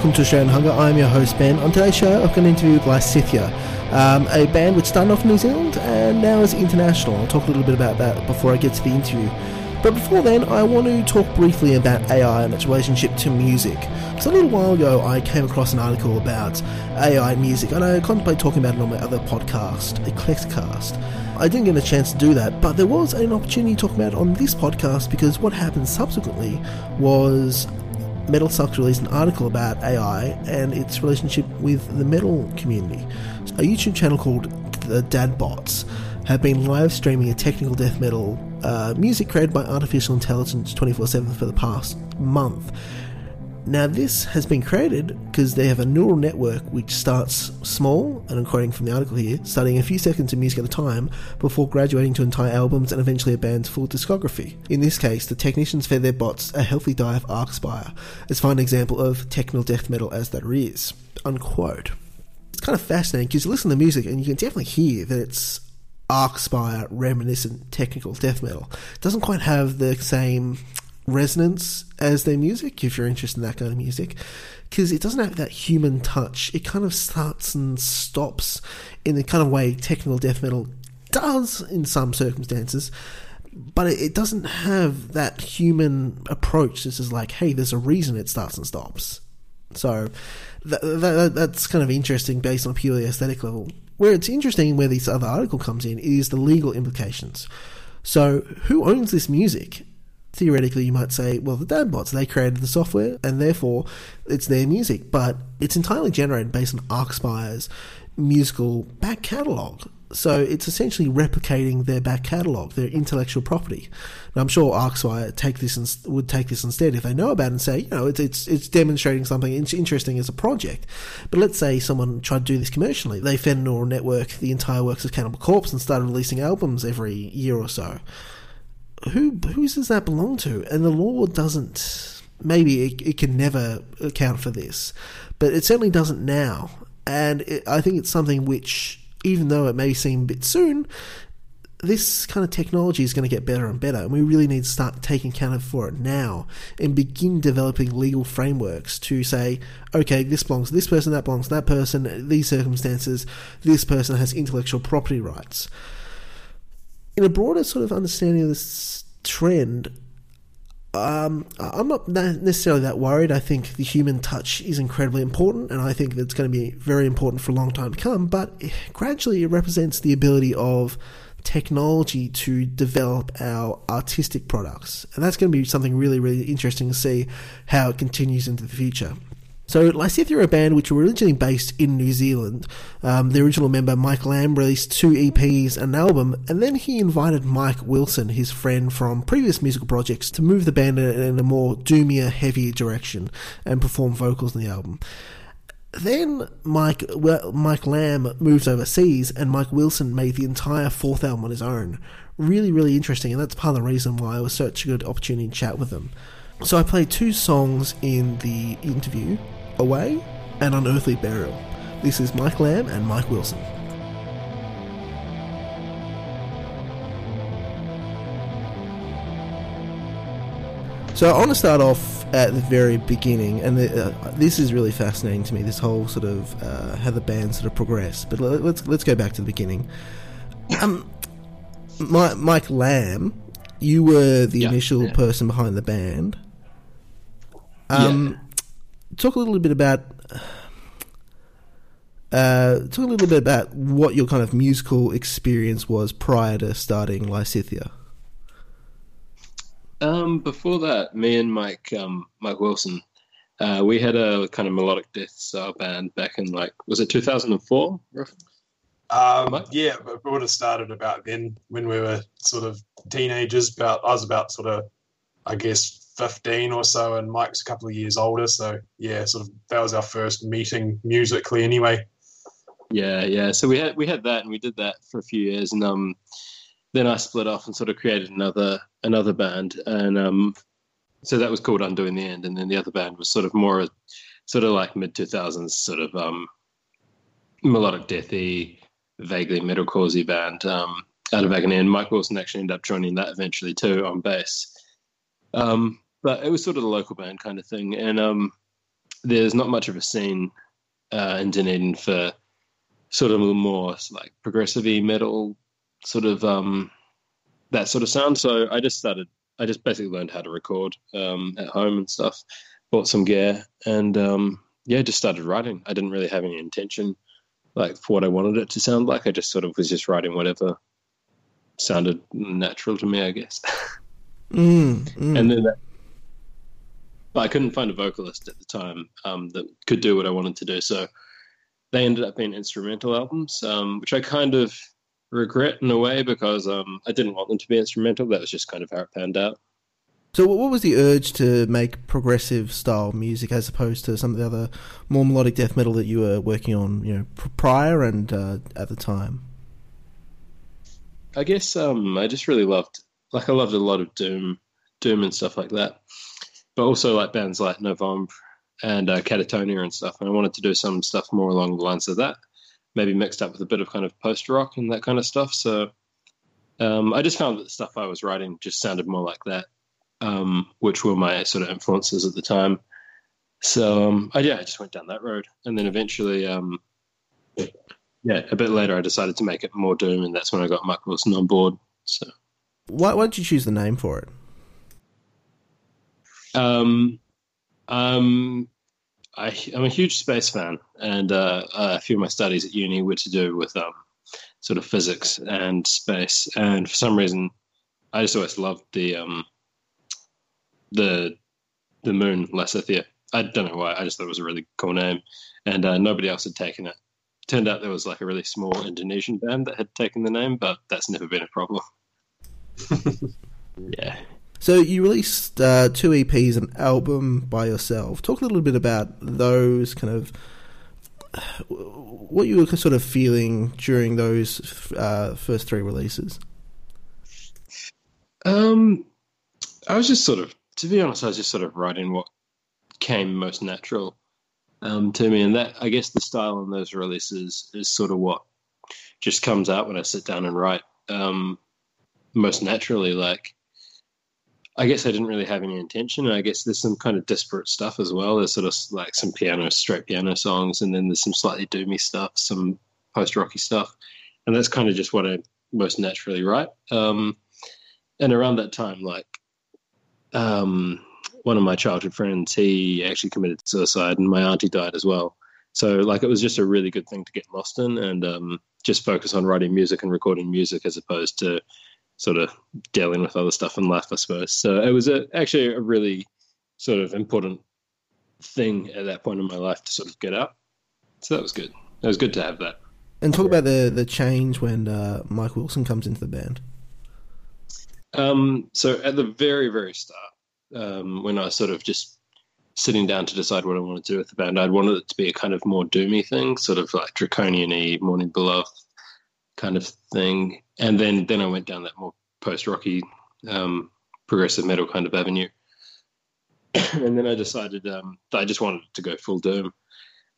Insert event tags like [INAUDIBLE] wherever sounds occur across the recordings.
Welcome to Australian Hunger. I'm your host Ben. On today's show, I've got an interview with Lysithea, um, a band which started off in New Zealand and now is international. I'll talk a little bit about that before I get to the interview. But before then, I want to talk briefly about AI and its relationship to music. So a little while ago, I came across an article about AI music, and I contemplated talking about it on my other podcast, Eclecticast. I didn't get a chance to do that, but there was an opportunity to talk about it on this podcast because what happened subsequently was Metal Sucks released an article about AI and its relationship with the metal community. A YouTube channel called The Dad Bots have been live streaming a technical death metal uh, music created by artificial intelligence 24 7 for the past month. Now, this has been created because they have a neural network which starts small, and I'm quoting from the article here, studying a few seconds of music at a time before graduating to entire albums and eventually a band's full discography. In this case, the technicians fed their bots a healthy diet of Archspire, as fine an example of technical death metal as there is. Unquote. It's kind of fascinating because you listen to the music and you can definitely hear that it's Archspire reminiscent technical death metal. It doesn't quite have the same resonance as their music, if you're interested in that kind of music, because it doesn't have that human touch. It kind of starts and stops in the kind of way technical death metal does in some circumstances, but it, doesn't have that human approach. This is like, hey, there's a reason it starts and stops. So that, that, that's kind of interesting based on a purely aesthetic level. Where it's interesting, where this other article comes in, is the legal implications. So, who owns this music? Theoretically you might say, well, the Dadbots, they created the software and therefore it's their music, but it's entirely generated based on Archspire's musical back catalogue. So it's essentially replicating their back catalogue, their intellectual property. And I'm sure Archspire take this in, would take this instead if they know about it and say, you know, it's it's, it's demonstrating something interesting as a project. But let's say someone tried to do this commercially. They fed a neural network the entire works of Cannibal Corpse and started releasing albums every year or so who whose does that belong to? And the law doesn't. Maybe it, it can never account for this, but it certainly doesn't now. And it, I think it's something which, even though it may seem a bit soon, this kind of technology is going to get better and better, and we really need to start taking account for it now and begin developing legal frameworks to say, okay, this belongs to this person, that belongs to that person, these circumstances, this person has intellectual property rights in a broader sort of understanding of this trend, um, I'm not necessarily that worried. I think the human touch is incredibly important, and I think it's going to be very important for a long time to come. But gradually, it represents the ability of technology to develop our artistic products, and that's going to be something really, really interesting to see how it continues into the future. So Lysithea are a band which were originally based in New Zealand. Um, the original member Mike Lamb released two EPs and an album, and then he invited Mike Wilson, his friend from previous musical projects, to move the band in a more doomier, heavier direction and perform vocals in the album. Then Mike well, Mike Lamb moves overseas, and Mike Wilson made the entire fourth album on his own. Really, really interesting, and that's part of the reason why it was such a good opportunity to chat with them. So I played two songs in the interview Away and Unearthly Burial. This is Mike Lamb and Mike Wilson. So I want to start off at the very beginning, and the, uh, this is really fascinating to me. This whole sort of uh, how the band sort of progressed. But let's let's go back to the beginning. Um, my, Mike Lamb, you were the yeah, initial yeah. person behind the band. Um, yeah talk a little bit about uh, talk a little bit about what your kind of musical experience was prior to starting Lysithea. Um, before that, me and Mike um, Mike Wilson, uh, we had a kind of melodic death style band back in like was it 2004? Um, yeah, but we would have started about then when we were sort of teenagers. About I was about sort of, I guess, 15 or so, and Mike's a couple of years older. So, yeah, sort of that was our first meeting musically anyway. Yeah, yeah. So we had we had that, and we did that for a few years, and um, then I split off and sort of created another another band, and um, so that was called Undoing the End, and then the other band was sort of more, sort of like mid two thousands, sort of um, melodic deathy, vaguely metalcoresy band um, out of Agony, and Mike Wilson actually ended up joining that eventually too on bass. Um, but it was sort of the local band kind of thing. And um, there's not much of a scene uh, in Dunedin for sort of a more like progressive metal sort of um, that sort of sound. So I just started. I just basically learned how to record um, at home and stuff. Bought some gear and um, yeah, just started writing. I didn't really have any intention like for what I wanted it to sound like. I just sort of was just writing whatever sounded natural to me, I guess. [LAUGHS] mm, mm. And then that, I couldn't find a vocalist at the time um, that could do what I wanted to do, so they ended up being instrumental albums, um, which I kind of regret in a way because um, I didn't want them to be instrumental. That was just kind of how it panned out. So, what was the urge to make progressive style music as opposed to some of the other more melodic death metal that you were working on, you know, prior and uh, at the time? I guess um, I just really loved, like, I loved a lot of doom, doom and stuff like that, but also like bands like November and uh, Katatonia and stuff. And I wanted to do some stuff more along the lines of that, maybe mixed up with a bit of kind of post rock and that kind of stuff. So um, I just found that the stuff I was writing just sounded more like that, um, which were my sort of influences at the time. So um, I, yeah, I just went down that road, and then eventually, um, yeah, a bit later, I decided to make it more doom, and that's when I got Mike Wilson on board. So why, why did you choose the name for it? Um, um, I, am a huge space fan, and uh, a few of my studies at uni were to do with um, sort of physics and space. And for some reason, I just always loved the um, the the moon Lysithea. I don't know why. I just thought it was a really cool name, and uh, nobody else had taken it. Turned out there was like a really small Indonesian band that had taken the name, but that's never been a problem. [LAUGHS] yeah. So you released uh, two EPs, an album by yourself. Talk a little bit about those kind of what you were sort of feeling during those uh, first three releases. Um, I was just sort of, to be honest, I was just sort of writing what came most natural um, to me, and that I guess the style on those releases is sort of what just comes out when I sit down and write um, most naturally. Like I guess I didn't really have any intention. And I guess there's some kind of disparate stuff as well. There's sort of like some piano, straight piano songs, and then there's some slightly doomy stuff, some post rocky stuff. And that's kind of just what I most naturally write. Um, and around that time, like um, one of my childhood friends, he actually committed suicide, and my auntie died as well. So, like, it was just a really good thing to get lost in and um, just focus on writing music and recording music as opposed to sort of dealing with other stuff in life, I suppose. So it was a, actually a really sort of important thing at that point in my life to sort of get out. So that was good. It was good to have that. And talk about the the change when uh, Mike Wilson comes into the band. Um, so at the very very start, um, when I was sort of just sitting down to decide what I wanted to do with the band, I'd wanted it to be a kind of more doomy thing, sort of like draconian-y, Mourning Beloveth kind of thing. And then then I went down that more post rocky, um, progressive metal kind of avenue. [CLEARS THROAT] and then I decided um, I just wanted to go full doom.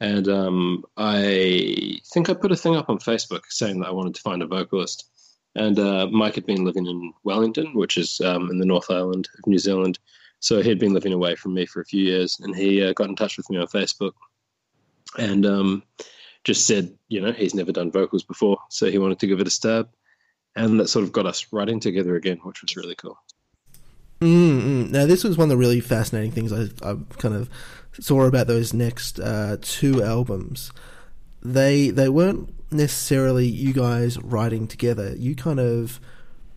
And um, I think I put a thing up on Facebook saying that I wanted to find a vocalist. And uh, Mike had been living in Wellington, which is um, in the North Island of New Zealand. So he'd been living away from me for a few years, and he uh, got in touch with me on Facebook. And um, just said, you know, he's never done vocals before, so he wanted to give it a stab, and that sort of got us writing together again, which was really cool. Mm-hmm. Now, this was one of the really fascinating things I, I kind of saw about those next uh, two albums. They they weren't necessarily you guys writing together. You kind of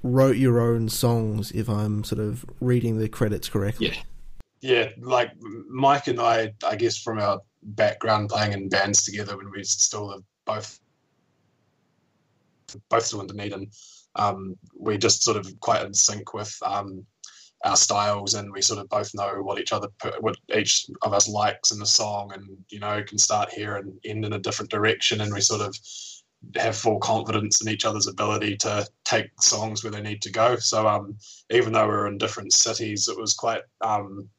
wrote your own songs, if I'm sort of reading the credits correctly. Yeah. Yeah, like Mike and I, I guess from our background playing in bands together when we still both both still in Dunedin. Um, we just sort of quite in sync with um, our styles, and we sort of both know what each other, what each of us likes in the song, and you know can start here and end in a different direction, and we sort of have full confidence in each other's ability to take songs where they need to go. So um, even though we are in different cities, it was quite um,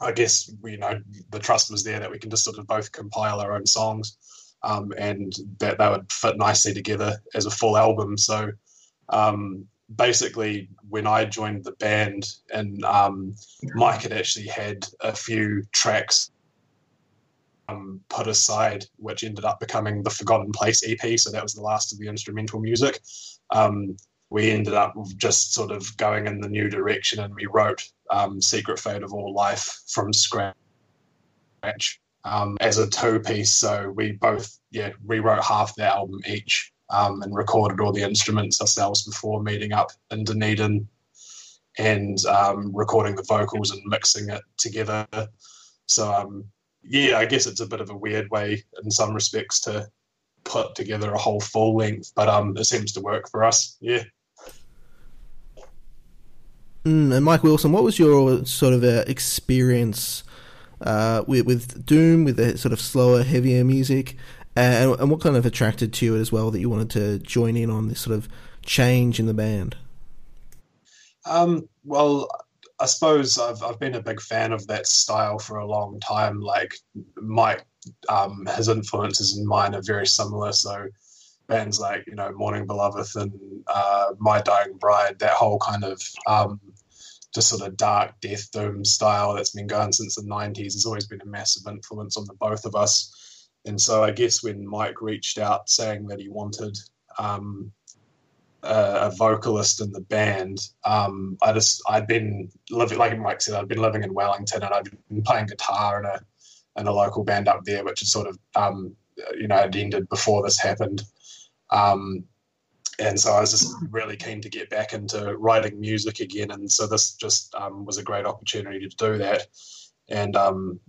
I guess you know the trust was there that we can just sort of both compile our own songs, um, and that they would fit nicely together as a full album. So um, basically when I joined the band, and um, Mike had actually had a few tracks um, put aside, which ended up becoming the Forgotten Place EP. So that was the last of the instrumental music. Um, we ended up just sort of going in the new direction, and we wrote um, "Secret Fate of All Life" from scratch um, as a two piece. So we both yeah rewrote half the album each um, and recorded all the instruments ourselves before meeting up in Dunedin and um, recording the vocals and mixing it together. So um, yeah, I guess it's a bit of a weird way in some respects to put together a whole full length, but um, it seems to work for us. Yeah. Mm, and Mike Wilson, what was your sort of uh, experience uh, with, with Doom, with the sort of slower, heavier music, and, and what kind of attracted to you as well that you wanted to join in on this sort of change in the band? Um, well, I suppose I've I've been a big fan of that style for a long time. Like Mike, um, his influences and mine are very similar. So bands like you know Mourning Beloveth and uh, My Dying Bride, that whole kind of um, just sort of dark death doom style that's been going since the 90s has always been a massive influence on the both of us. And so I guess when Mike reached out saying that he wanted um, a, a, vocalist in the band, um, I just I'd been living like Mike said I'd been living in Wellington and I'd been playing guitar in a in a local band up there, which is sort of um, you know had ended before this happened. Um, and so I was just really keen to get back into writing music again, and so this just um, was a great opportunity to do that. And um,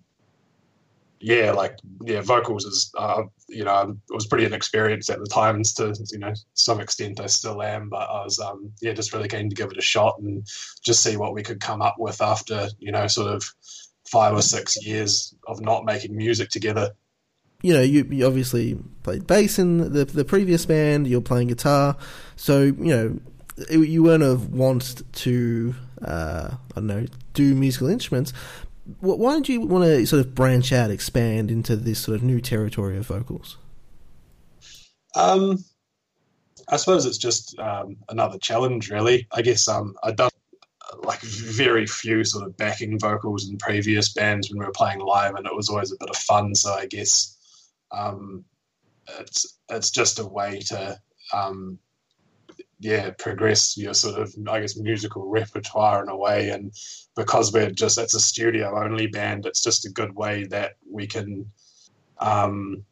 yeah, like yeah, vocals is uh, you know I was pretty inexperienced at the times to you know some extent I still am, but I was um, yeah just really keen to give it a shot and just see what we could come up with after you know sort of five or six years of not making music together you know, you, you obviously played bass in the the previous band. You're playing guitar, so you know you weren't of want to uh, I don't know do musical instruments. Why did you want to sort of branch out, expand into this sort of new territory of vocals? Um, I suppose it's just um, another challenge, really. I guess um, I've done like very few sort of backing vocals in previous bands when we were playing live, and it was always a bit of fun. So I guess um, it's it's just a way to um, yeah progress your sort of I guess musical repertoire in a way, and because we're just it's a studio only band, it's just a good way that we can um,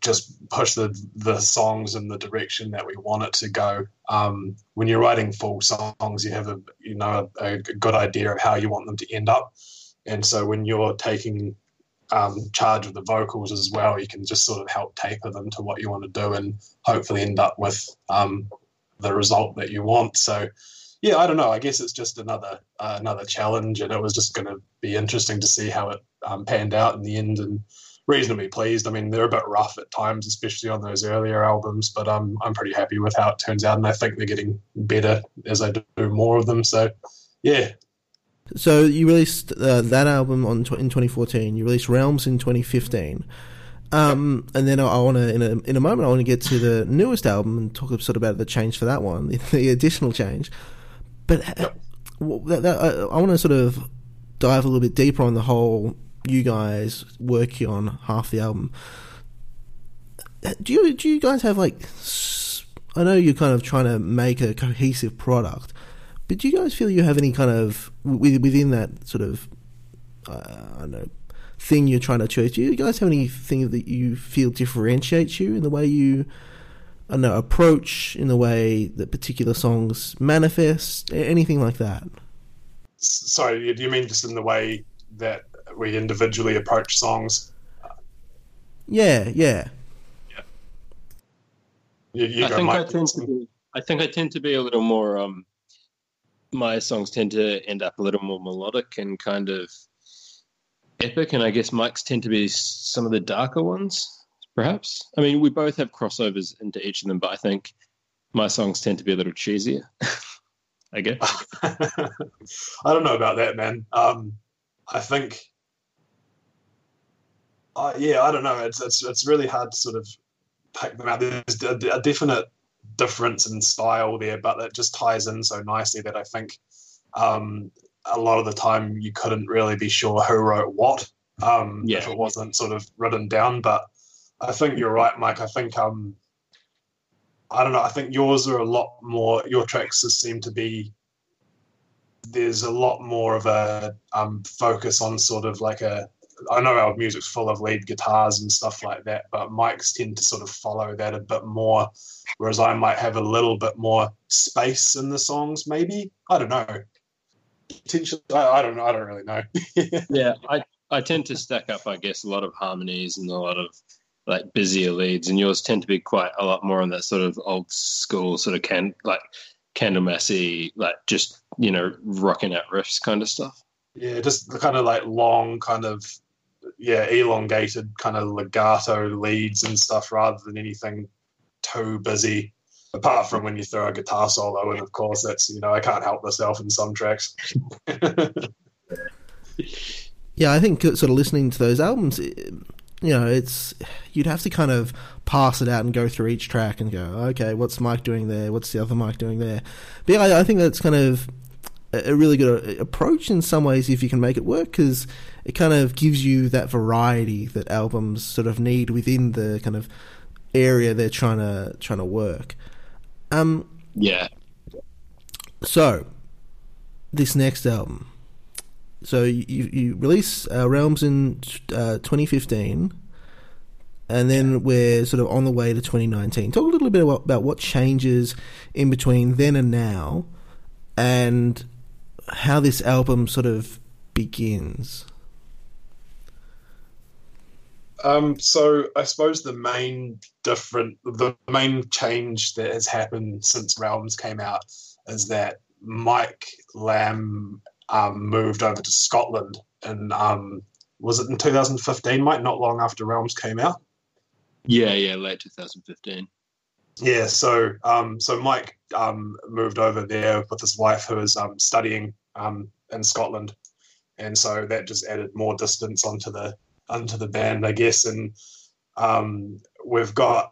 just push the the songs in the direction that we want it to go. Um, when you're writing full songs, you have a you know a, a, good idea of how you want them to end up, and so when you're taking um, charge of the vocals as well, you can just sort of help taper them to what you want to do and hopefully end up with um, the result that you want. So, yeah, I don't know. I guess it's just another uh, another challenge, and it was just going to be interesting to see how it um, panned out in the end. And reasonably pleased. I mean, they're a bit rough at times, especially on those earlier albums, but I'm I'm pretty happy with how it turns out, and I think they're getting better as I do more of them. So, yeah, so you released uh, that album on in 2014. You released Realms in 2015. Um, and then I, I want to, in a, in a moment, I want to get to the newest album and talk sort of about the change for that one, the, [LAUGHS] the additional change. But uh, that, that, I, I want to sort of dive a little bit deeper on the whole you guys working on half the album. Uh, do you do you guys have like? I know you're kind of trying to make a cohesive product, but do you guys feel you have any kind of within that sort of uh, I don't know thing you're trying to achieve? Do you guys have anything that you feel differentiates you in the way you I don't know approach in the way that particular songs manifest, anything like that? Sorry, do you mean just in the way that we individually approach songs? Yeah, yeah. Yeah. You, you I think I tend to be. I think I tend to be a little more um, my songs tend to end up a little more melodic and kind of epic, and I guess Mike's tend to be some of the darker ones, perhaps. I mean, we both have crossovers into each of them, but I think my songs tend to be a little cheesier. [LAUGHS] I guess. [LAUGHS] I don't know about that, man. Um, I think, uh, yeah, I don't know. It's it's it's really hard to sort of pick them out. There's a, a definite difference in style there, but it just ties in so nicely that I think um, a lot of the time you couldn't really be sure who wrote what um, yeah. if it wasn't sort of written down. But I think you're right, Mike. I think um, I don't know. I think yours are a lot more. Your tracks seem to be there's a lot more of a um, focus on sort of like a. I know our music's full of lead guitars and stuff like that, but Mike's tend to sort of follow that a bit more, whereas I might have a little bit more space in the songs. Maybe I don't know. Potentially, I, I don't know. I don't really know. [LAUGHS] yeah, I I tend to stack up, I guess, a lot of harmonies and a lot of like busier leads, and yours tend to be quite a lot more on that sort of old school sort of can like Candlemassy, like just you know rocking out riffs kind of stuff. Yeah, just the kind of like long, kind of yeah, elongated kind of legato leads and stuff, rather than anything too busy. Apart from when you throw a guitar solo, and of course that's you know I can't help myself in some tracks. [LAUGHS] yeah, I think sort of listening to those albums, eh, you know, it's you'd have to kind of pass it out and go through each track and go, okay, what's Mike doing there? What's the other Mike doing there? But yeah, I, I think that's kind of a really good approach in some ways if you can make it work because it kind of gives you that variety that albums sort of need within the kind of area they're trying to trying to work. Um, yeah. So, this next album, so you, you release uh, Realms in uh, 2015, and then we're sort of on the way to 2019. Talk a little bit about, about what changes in between then and now, and how this album sort of begins. Um, so I suppose the main different, the main change that has happened since Realms came out is that Mike Lamb um, moved over to Scotland, and um, was it in 2015, Mike? Not long after Realms came out. Yeah, yeah, late 2015. Yeah, so um, so Mike um, moved over there with his wife, who was um, studying um, in Scotland, and so that just added more distance onto the onto the band, I guess. And um, we've got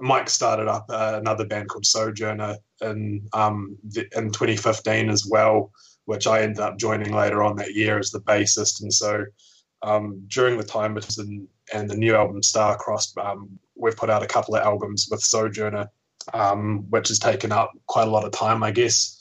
Mike started up uh, another band called Sojourner in um, the, in 2015 as well, which I ended up joining later on that year as the bassist. And so um, during the time between and the new album Starcrossed, um, we've put out a couple of albums with Sojourner, um, which has taken up quite a lot of time, I guess.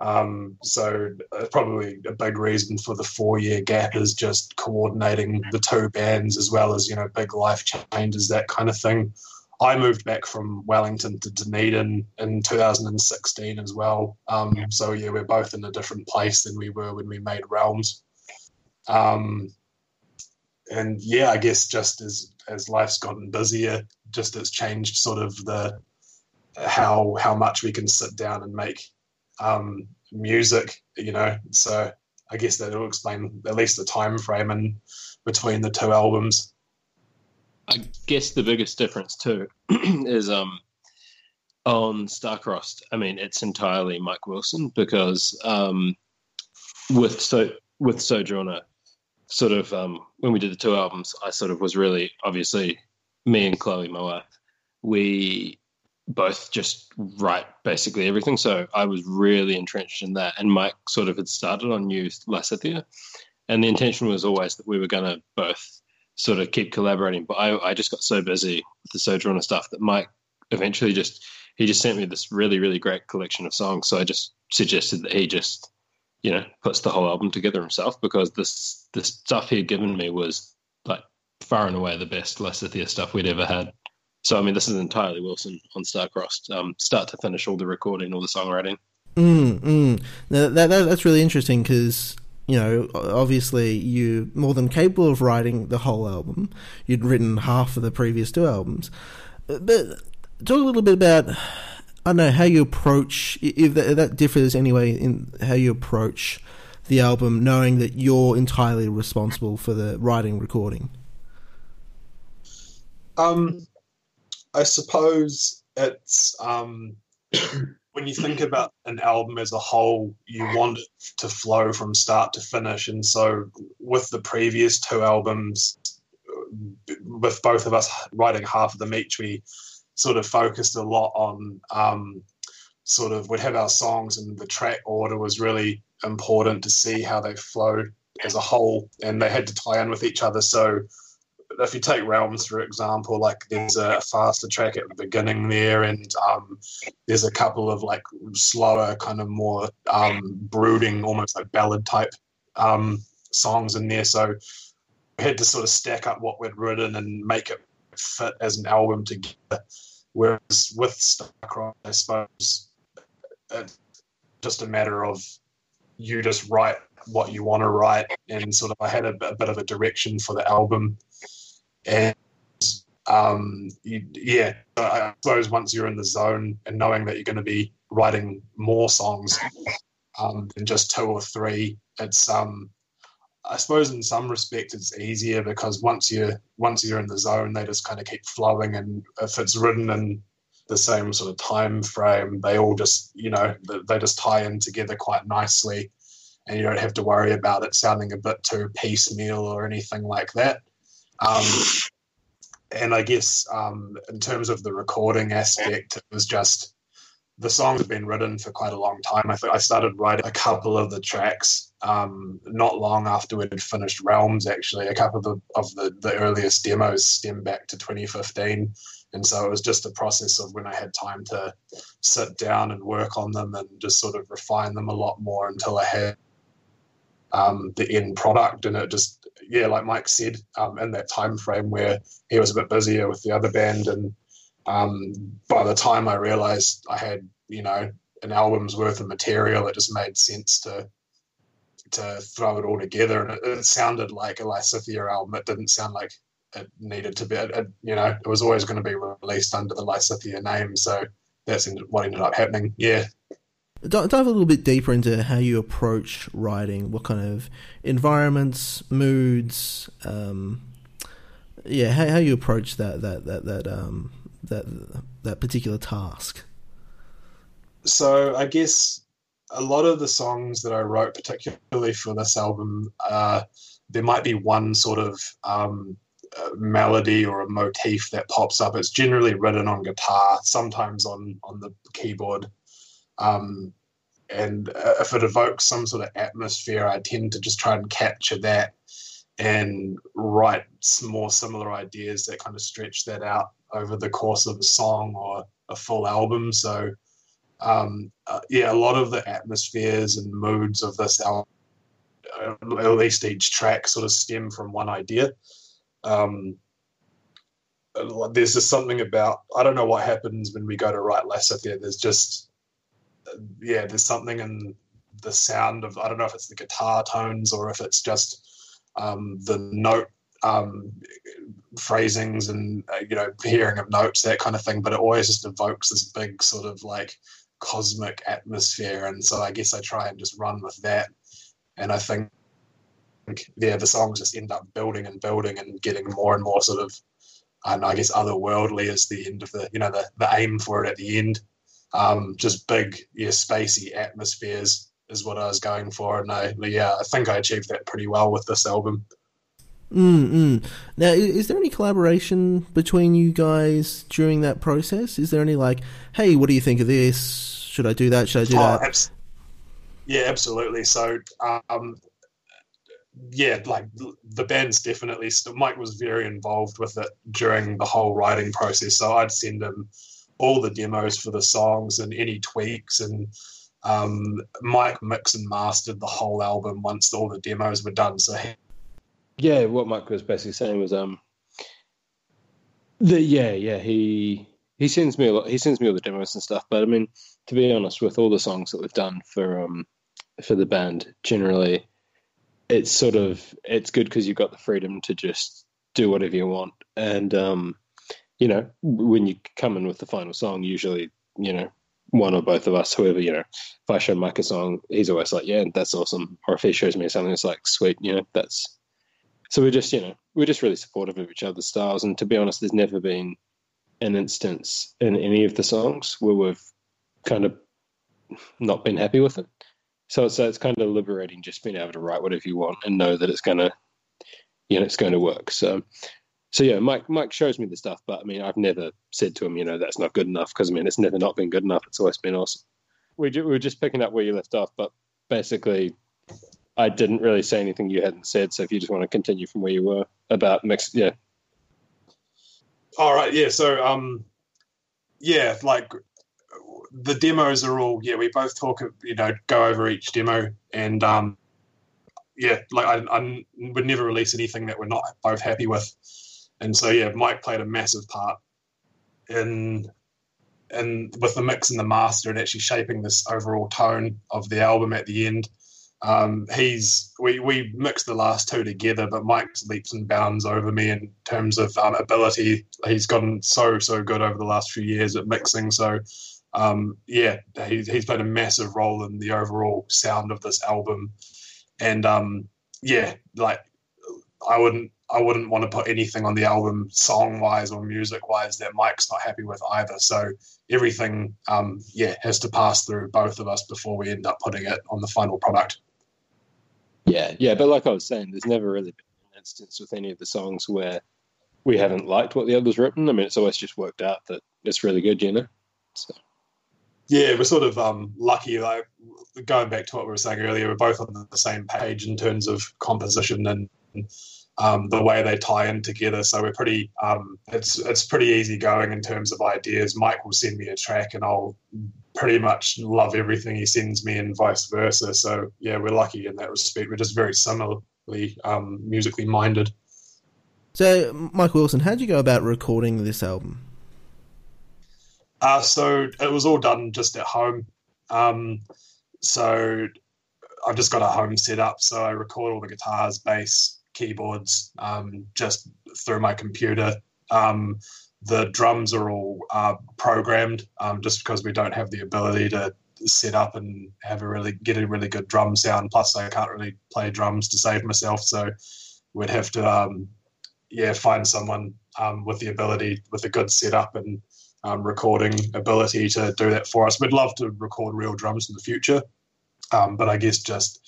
Um, so uh, probably a big reason for the four-year gap is just coordinating the two bands as well as you know big life changes, that kind of thing. I moved back from Wellington to Dunedin in 2016 as well. Um, so yeah, we're both in a different place than we were when we made Realms. Um, and yeah, I guess just as as life's gotten busier, just it's changed sort of the how how much we can sit down and make um, music. You know, so I guess that will explain at least the time frame and between the two albums. I guess the biggest difference too [CLEARS THROAT] is um, on Starcrossed. I mean, it's entirely Mike Wilson because um, with so with Sojourner, sort of um, when we did the two albums, I sort of was really obviously me and Chloe, my wife, we both just write basically everything. So I was really entrenched in that, and Mike sort of had started on New Lysithea, and the intention was always that we were going to both sort of keep collaborating. But I, I just got so busy with the Sojourner stuff that Mike eventually just he just sent me this really really great collection of songs. So I just suggested that he just you know puts the whole album together himself because this the stuff he had given me was like far and away the best Lysithea stuff we'd ever had. So I mean, this is entirely Wilson on Starcrossed, um, start to finish, all the recording, all the songwriting. Mm, mm. Now, that, that, that's really interesting because you know, obviously you're more than capable of writing the whole album. You'd written half of the previous two albums. But talk a little bit about, I don't know, how you approach, if that, if that differs anyway in how you approach the album, knowing that you're entirely responsible for the writing recording. Um, I suppose it's um, [CLEARS THROAT] when you think about an album as a whole, you want it to flow from start to finish. And so, with the previous two albums, with both of us writing half of them each, we sort of focused a lot on um, sort of we'd have our songs and the track order was really important to see how they flowed as a whole and they had to tie in with each other so if you take realms for example like there's a faster track at the beginning there and um, there's a couple of like slower kind of more um, brooding almost like ballad type um, songs in there. So we had to sort of stack up what we'd written and make it fit as an album together. Whereas with starcross i suppose it's just a matter of you just write what you want to write, and sort of I had a bit of a direction for the album, and um, you, yeah, I suppose once you're in the zone and knowing that you're going to be writing more songs um, than just two or three, it's um, I suppose in some respects it's easier because once you once you're in the zone, they just kind of keep flowing, and if it's written in the same sort of time frame. They all just, you know, they just tie in together quite nicely, and you don't have to worry about it sounding a bit too piecemeal or anything like that. Um, and I guess um, in terms of the recording aspect, it was just the songs have been written for quite a long time. I think I started writing a couple of the tracks um, not long after we had finished Realms. Actually, a couple of the, of the, the earliest demos stem back to 2015, and so it was just a process of when I had time to sit down and work on them and just sort of refine them a lot more until I had um, the end product. And it just yeah, like Mike said, um, in that time frame where he was a bit busier with the other band and um, by the time I realized I had, you know, an album's worth of material, it just made sense to to throw it all together. And it, it sounded like a Lysithea album. It didn't sound like it needed to be. It, it, you know, it was always going to be released under the Lysithea name. So that's what ended up happening. Yeah. Dive a little bit deeper into how you approach writing. What kind of environments, moods, um, yeah, how, how you approach that that that that um, that that particular task? So I guess a lot of the songs that I wrote, particularly for this album, uh, there might be one sort of um, melody or a motif that pops up. It's generally written on guitar, sometimes on on the keyboard. Um, and if it evokes some sort of atmosphere, I tend to just try and capture that and write more similar ideas that kind of stretch that out over the course of a song or a full album. So, um, uh, yeah, a lot of the atmospheres and moods of this album, uh, at least each track, sort of stem from one idea. Um, uh, there's just something about I don't know what happens when we go to write Lysithea. There's just uh, yeah, there's something in the sound of I don't know if it's the guitar tones or if it's just um, the note um, phrasings and uh, you know hearing of notes that kind of thing. But it always just evokes this big sort of like cosmic atmosphere. And so i guess i try and just run with that. And i think yeah the songs just end up building and building and getting more and more sort of and I guess otherworldly is the end of the you know the, the aim for it at the end. Um, just big, yeah, spacey atmospheres is what I was going for, and I yeah, I think I achieved that pretty well with this album. Mm-mm. Now, is there any collaboration between you guys during that process? Is there any like, hey, what do you think of this? Should I do that? Should I do oh, that? Abs- yeah, absolutely. So, um, yeah, like the band's definitely. Still, Mike was very involved with it during the whole writing process. So I'd send him all the demos for the songs and any tweaks and um, Mike mixed and mastered the whole album once all the demos were done. So he, yeah, what Mike was basically saying was um, the yeah yeah he he sends me a lot, he sends me all the demos and stuff. But I mean, to be honest, with all the songs that we've done for um for the band, generally, it's sort of it's good because you've got the freedom to just do whatever you want, and um, you know when you come in with the final song, usually you know one or both of us, whoever, you know, if I show Mike a song, he's always like, yeah, that's awesome. Or if he shows me something, it's like, sweet, you know, that's. So we're just, you know, we're just really supportive of each other's styles. And to be honest, there's never been an instance in any of the songs where we've kind of not been happy with it. So, so it's kind of liberating just being able to write whatever you want and know that it's going to, you know, it's going to work. So, so yeah, Mike Mike shows me the stuff, but I mean, I've never said to him, you know, that's not good enough because I mean, it's never not been good enough. It's always been awesome. We, we were just picking up where you left off, but basically, I didn't really say anything you hadn't said. So if you just want to continue from where you were about mix, yeah. All right, yeah. So um, yeah, like the demos are all yeah. We both talk, you know, go over each demo and um, yeah, like I, I would never release anything that we're not both happy with and so yeah, Mike played a massive part in and with the mix and the master and actually shaping this overall tone of the album at the end. Um, he's we we mixed the last two together, but Mike's leaps and bounds over me in terms of um, ability. He's gotten so so good over the last few years at mixing. So um, yeah, he's he's played a massive role in the overall sound of this album, and um, yeah, like I wouldn't I wouldn't want to put anything on the album song wise or music wise that Mike's not happy with either. So everything, um, yeah, has to pass through both of us before we end up putting it on the final product. Yeah, yeah, but like I was saying, there's never really been an instance with any of the songs where we haven't liked what the other's written. I mean, it's always just worked out that it's really good, you know. So. Yeah, we're sort of um, lucky. Like going back to what we were saying earlier, we're both on the same page in terms of composition and um, the way they tie in together. So we're pretty um, it's it's pretty easy going in terms of ideas. Mike will send me a track and I'll pretty much love everything he sends me and vice versa. So yeah, we're lucky in that respect. We're just very similarly um, musically minded. So Mike Wilson, how did you go about recording this album? Uh, so it was all done just at home. Um, so I've just got a home set up. So I record all the guitars, bass, keyboards um, just through my computer. Um, the drums are all uh, programmed um, just because we don't have the ability to set up and have a really get a really good drum sound. Plus, I can't really play drums to save myself, so we'd have to um, yeah find someone um, with the ability with a good setup and um, recording ability to do that for us. We'd love to record real drums in the future, but I guess just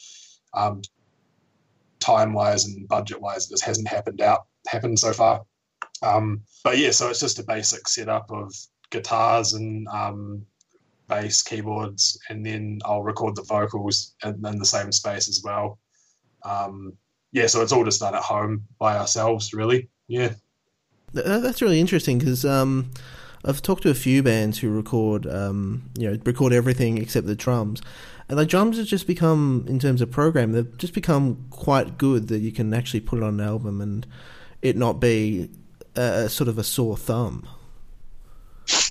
um, time wise and budget wise, it just hasn't happened out happened so far. Um, but yeah, so it's just a basic setup of guitars and um, bass, keyboards, and then I'll record the vocals in, in the same space as well. Um, yeah, so it's all just done at home by ourselves, really. Yeah, that's really interesting because um, I've talked to a few bands who record, um, you know, record everything except the drums, and the drums have just become, in terms of program, they've just become quite good that you can actually put it on an album and it not be a, sort of a sore thumb.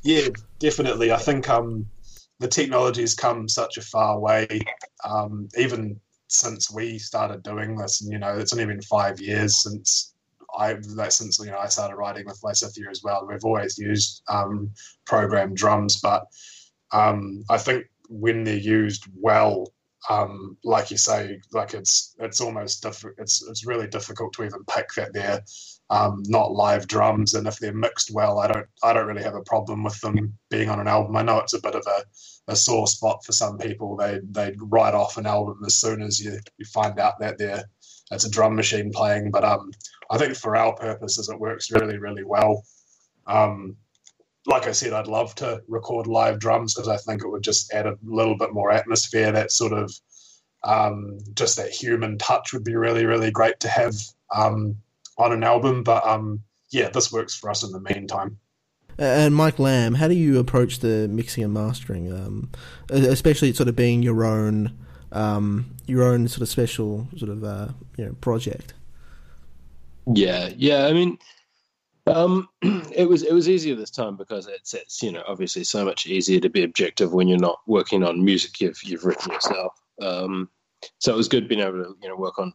Yeah, definitely. I think um, the technology has come such a far way, um, even since we started doing this. And you know, it's only been five years since I like since you know I started writing with Lysithea as well. We've always used um, programmed drums, but um, I think when they're used well, um, like you say, like it's it's almost diff- it's it's really difficult to even pick that they're um, not live drums, and if they're mixed well, I don't I don't really have a problem with them being on an album. I know it's a bit of a, a sore spot for some people. They they write off an album as soon as you, you find out that they're it's a drum machine playing. But um, I think for our purposes, it works really really well. Um, like I said, I'd love to record live drums because I think it would just add a little bit more atmosphere. That sort of um, just that human touch would be really, really great to have um, on an album. But um, yeah, this works for us in the meantime. And Mike Lamb, how do you approach the mixing and mastering, um, especially sort of being your own, um, your own sort of special sort of uh, you know project? Yeah, yeah. I mean, um, [CLEARS THROAT] it was it was easier this time because it's it's you know obviously so much easier to be objective when you're not working on music you've you've written yourself. Um, so it was good being able to you know work on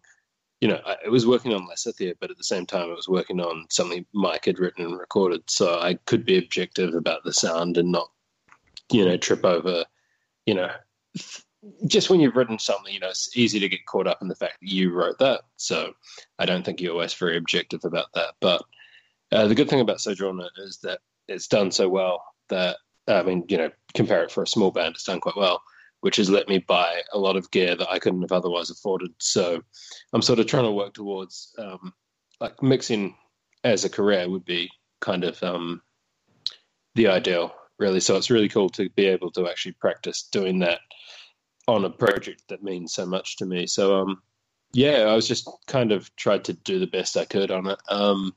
you know I, it was working on Lysithea, but at the same time it was working on something Mike had written and recorded, so I could be objective about the sound and not you know trip over you know just when you've written something, you know, it's easy to get caught up in the fact that you wrote that. So I don't think you're always very objective about that. But uh, the good thing about Sojourner is that it's done so well that I mean, you know, compare it for a small band, it's done quite well, which has let me buy a lot of gear that I couldn't have otherwise afforded. So I'm sort of trying to work towards um, like mixing as a career would be kind of um, the ideal, really. So it's really cool to be able to actually practice doing that on a project that means so much to me. So um, yeah, I was just kind of tried to do the best I could on it. Um,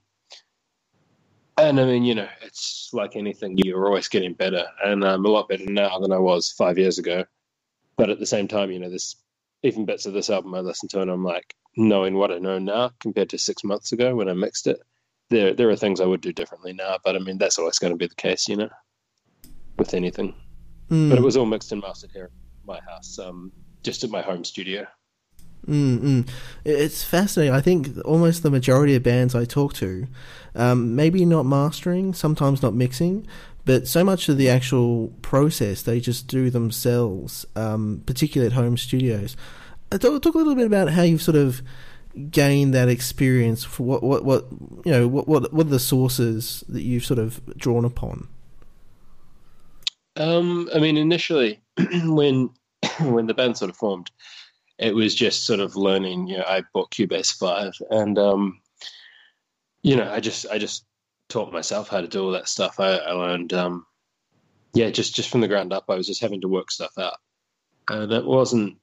and I mean, you know, it's like anything, you're always getting better. And I'm a lot better now than I was five years ago. But at the same time, you know, there's even bits of this album I listen to and I'm like, knowing what I know now compared to six months ago when I mixed it, there there are things I would do differently now. But I mean, that's always going to be the case, you know, with anything. Mm. But it was all mixed and mastered here at my house, um, just at my home studio. Mm-mm. It's fascinating. I think almost the majority of bands I talk to, um, maybe not mastering, sometimes not mixing, but so much of the actual process they just do themselves, um, particularly at home studios. Uh, talk, talk, a little bit about how you've sort of gained that experience. For what, what, what you know, what, what, what are the sources that you've sort of drawn upon? Um, I mean, initially, [CLEARS THROAT] when [CLEARS THROAT] when the band sort of formed, it was just sort of learning. You know, I bought Cubase Five, and um, you know, I just I just taught myself how to do all that stuff. I, I learned, um, yeah, just just from the ground up. I was just having to work stuff out, and it wasn't.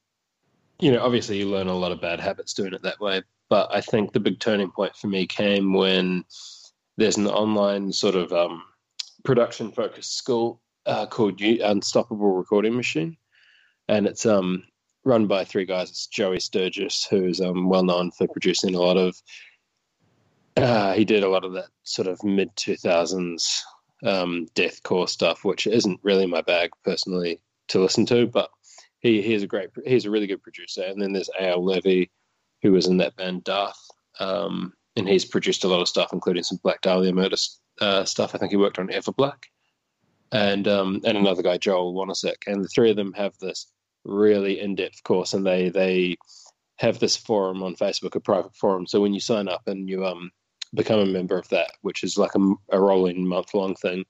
You know, obviously, you learn a lot of bad habits doing it that way. But I think the big turning point for me came when there's an online sort of um, production focused school uh, called Unstoppable Recording Machine, and it's um run by three guys. It's Joey Sturgis, who's um, well known for producing a lot of. Uh, he did a lot of that sort of mid two thousands um, deathcore stuff, which isn't really my bag personally to listen to, but he he's a great he's a really good producer. And then there's Eyal Levi, who was in that band Dååth, um, and he's produced a lot of stuff, including some Black Dahlia Murder uh, stuff. I think he worked on Everblack, and um, and another guy Joel Wanasek, and the three of them have this really in-depth course, and they they have this forum on Facebook, a private forum. So when you sign up and you um become a member of that, which is like a, a rolling month-long thing,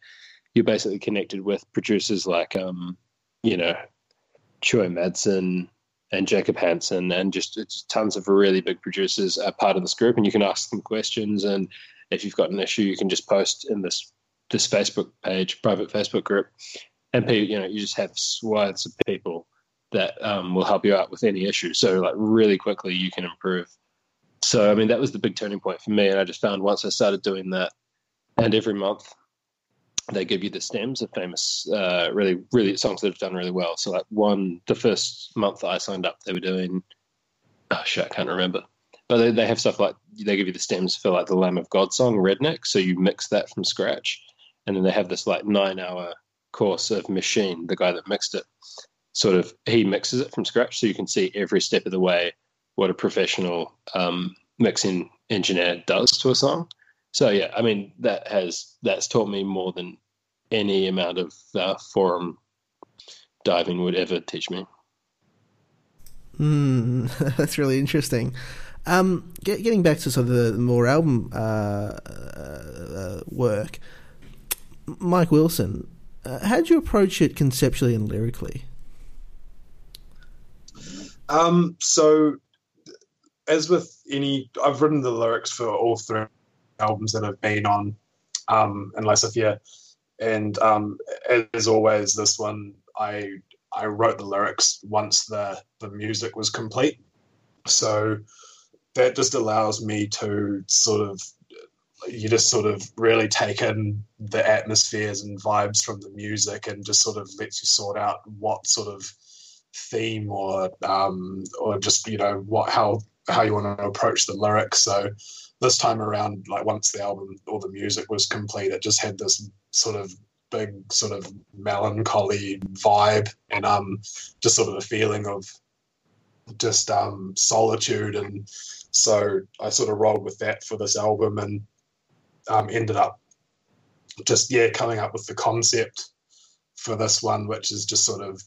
you're basically connected with producers like um you know Tue Madsen and Jacob Hansen, and just tons of really big producers are part of this group, and you can ask them questions. And if you've got an issue, you can just post in this this Facebook page, private Facebook group, and people, you know, you just have swaths of people that um, will help you out with any issue. So like really quickly you can improve. So I mean that was the big turning point for me, and I just found once I started doing that, and every month they give you the stems of famous, uh, really really songs that have done really well. So like one, the first month I signed up, they were doing, oh shit, I can't remember. But they, they have stuff like they give you the stems for like the Lamb of God song, Redneck. So you mix that from scratch, and then they have this like nine hour course of Machine, the guy that mixed it sort of he mixes it from scratch, so you can see every step of the way what a professional um, mixing engineer does to a song. So yeah, I mean that has that's taught me more than any amount of uh, forum diving would ever teach me. Hmm, [LAUGHS] that's really interesting. Um, get, getting back to sort of the more album uh, uh, work, Mike Wilson, uh, how did you approach it conceptually and lyrically? Um, so, as with any, I've written the lyrics for all three albums that I've been on, um, in Lascivia, and um, as always, this one I I wrote the lyrics once the the music was complete, so that just allows me to sort of you just sort of really take in the atmospheres and vibes from the music and just sort of lets you sort out what sort of theme or um, or just you know what how how you want to approach the lyrics. So this time around, like once the album or the music was complete, it just had this sort of big sort of melancholy vibe and um just sort of a feeling of just um solitude and so I sort of rolled with that for this album and um ended up just yeah coming up with the concept for this one which is just sort of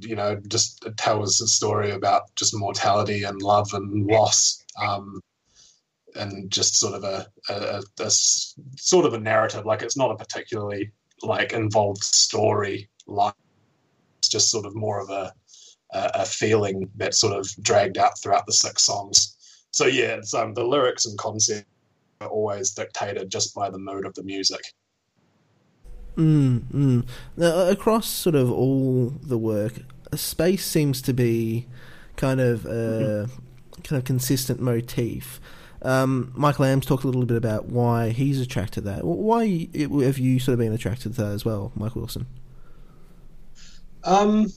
you know, just tells a story about just mortality and love and loss, um, and just sort of a, a, a, sort of a narrative. Like it's not a particularly like involved story Like It's just sort of more of a a feeling that sort of dragged out throughout the six songs. So yeah, um, the lyrics and concept are always dictated just by the mood of the music. Mm, mm. Now, across sort of all the work, space seems to be kind of a mm-hmm. kind of consistent motif. Um, Michael Lamb's talked a little bit about why he's attracted to that. Why have you sort of been attracted to that as well, Mike Wilson? Um,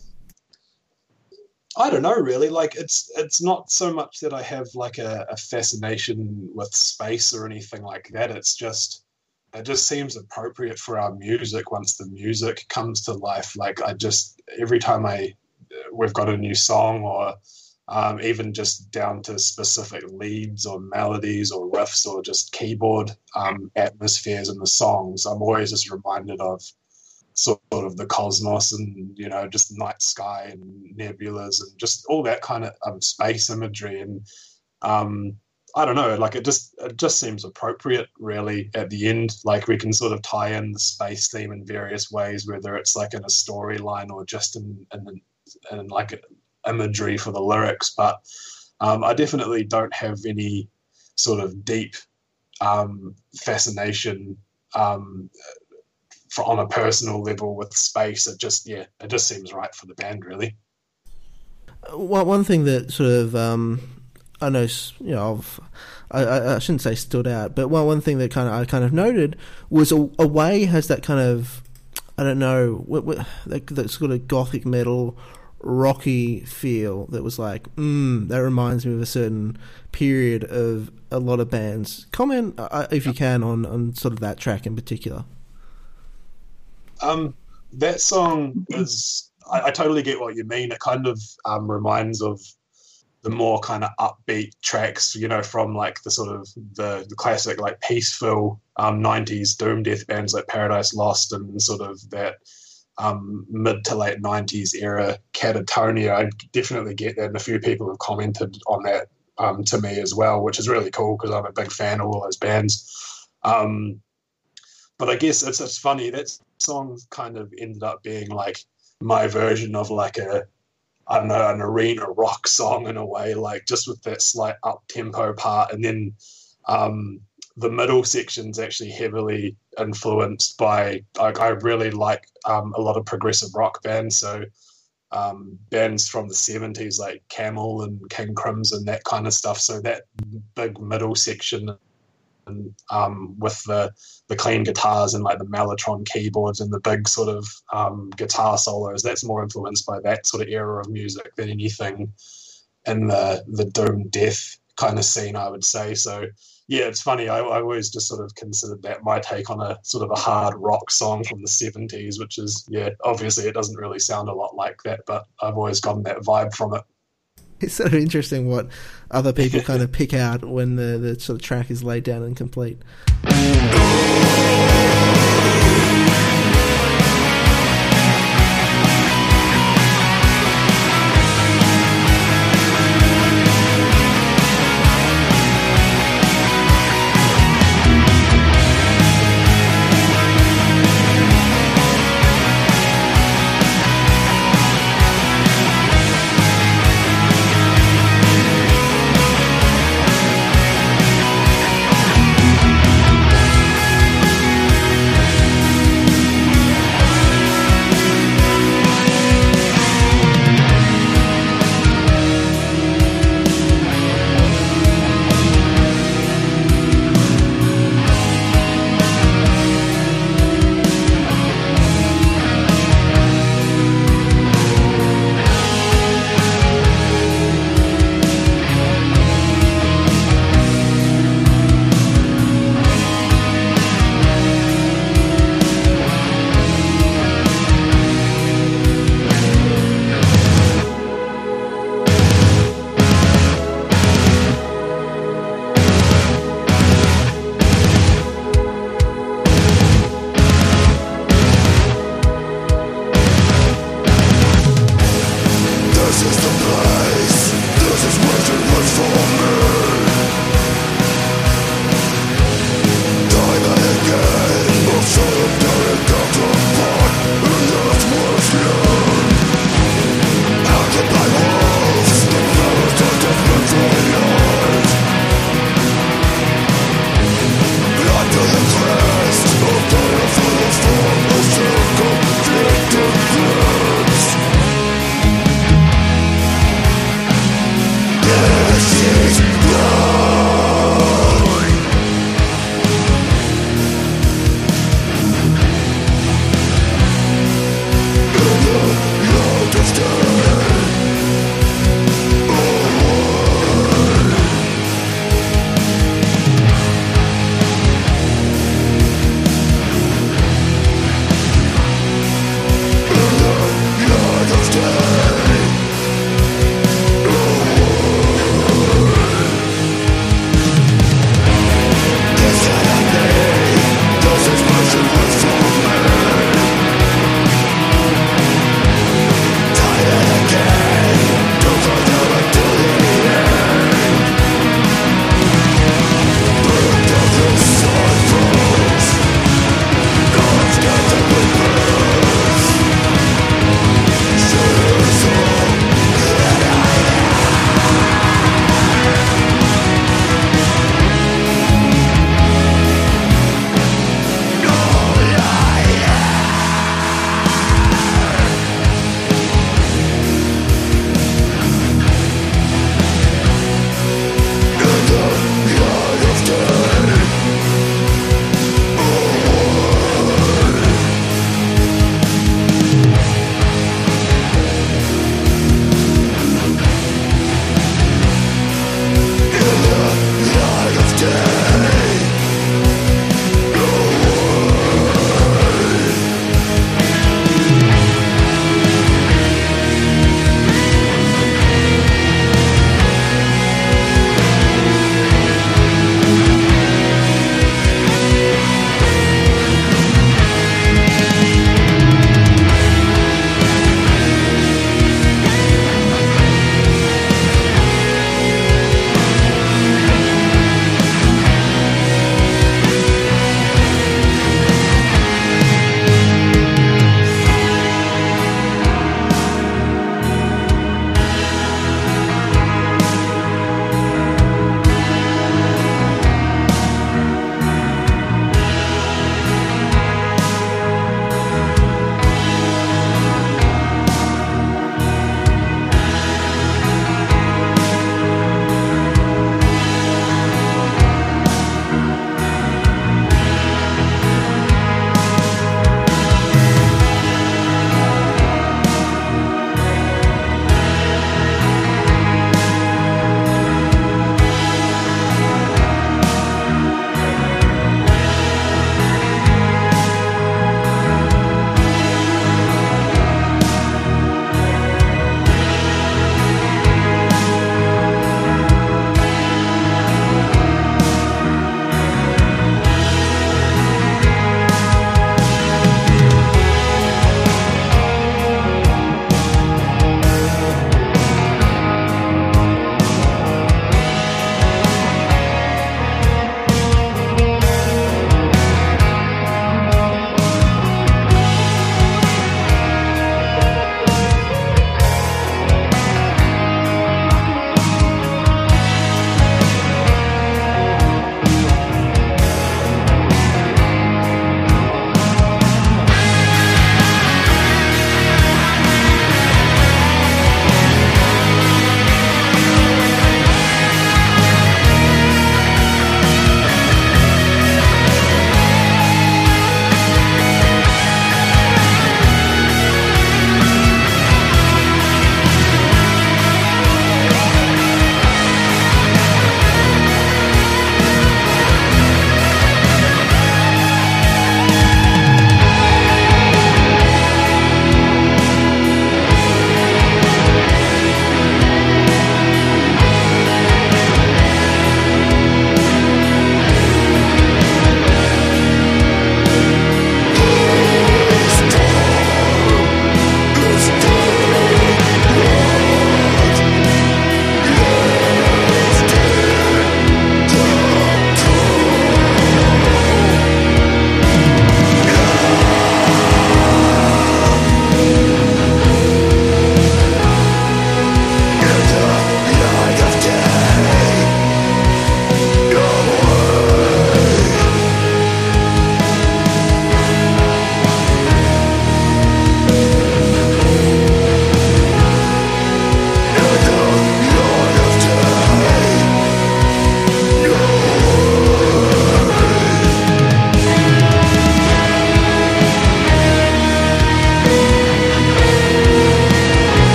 I don't know really. Like it's it's not so much that I have like a, a fascination with space or anything like that. It's just it just seems appropriate for our music once the music comes to life. Like I just every time I we've got a new song or um, even just down to specific leads or melodies or riffs or just keyboard um, atmospheres in the songs, I'm always just reminded of sort of the cosmos and you know just night sky and nebulas and just all that kind of um, space imagery and um, I don't know like it just it just seems appropriate really at the end. Like we can sort of tie in the space theme in various ways whether it's like in a storyline or just in in, in like imagery for the lyrics. But um, I definitely don't have any sort of deep um, fascination um, for, on a personal level with space, it just yeah, it just seems right for the band really. One one thing that sort of um, I know you know I've, I, I shouldn't say stood out, but one one thing that kind of I kind of noted was a, Away has that kind of I don't know what, what that, that sort of gothic metal rocky feel that was like, mm, that reminds me of a certain period of a lot of bands. Comment, uh, if you can, on, on sort of that track in particular. Um, that song is. I, I, totally get what you mean. It kind of um, reminds of the more kind of upbeat tracks, you know, from like the sort of the, the classic like peaceful um, '90s doom death bands like Paradise Lost and sort of that um, mid to late '90s era Katatonia. I definitely get that, and a few people have commented on that um, to me as well, which is really cool because I'm a big fan of all those bands. Um, but I guess it's, it's funny that song kind of ended up being like my version of like a I don't know an arena rock song in a way, like just with that slight up tempo part, and then um, the middle section's actually heavily influenced by like I really like um, a lot of progressive rock bands, so um, bands from the 70s like Camel and King Crimson, that kind of stuff. So that big middle section um, with the the clean guitars and like the mellotron keyboards and the big sort of um, guitar solos. That's more influenced by that sort of era of music than anything in the the doom death kind of scene, I would say. So yeah, it's funny. I, I always just sort of considered that my take on a sort of a hard rock song from the seventies, which is yeah, obviously it doesn't really sound a lot like that, but I've always gotten that vibe from it it's [LAUGHS] sort of interesting what other people kind of pick out when the, the sort of track is laid down and complete.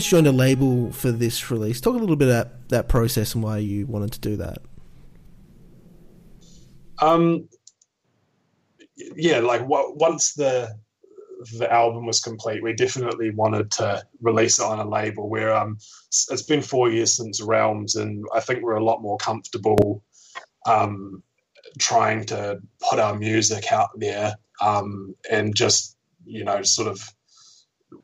Guys joined a label for this release. Talk a little bit about that process and why you wanted to do that. Um, yeah, like what, once the the album was complete, we definitely wanted to release it on a label where um, it's been four years since Realms, and I think we're a lot more comfortable um, trying to put our music out there um, and just you know sort of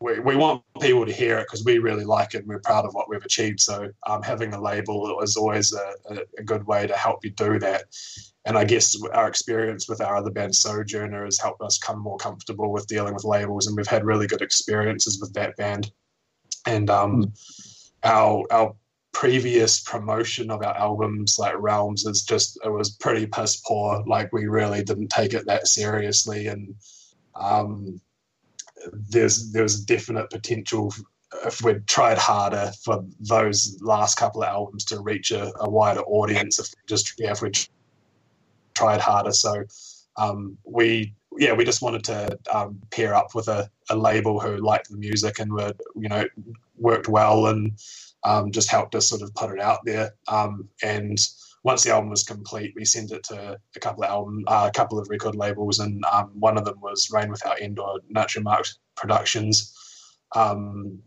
we, we want people to hear it because we really like it and we're proud of what we've achieved. So um, having a label is always a, a, a, good way to help you do that. And I guess our experience with our other band Sojourner has helped us come more comfortable with dealing with labels, and we've had really good experiences with that band. And um, our our previous promotion of our albums like Realms is just it was pretty piss poor. Like we really didn't take it that seriously, and um, there's there's definite potential if we'd tried harder for those last couple of albums to reach a, a wider audience. If just yeah, if we tried harder, so um, we yeah we just wanted to um, pair up with a, a label who liked the music and were you know worked well and um, just helped us sort of put it out there um, and once the album was complete, we sent it to a couple of album, uh, a couple of record labels, and um, one of them was Rain Without End or Naturmacht Productions. Um,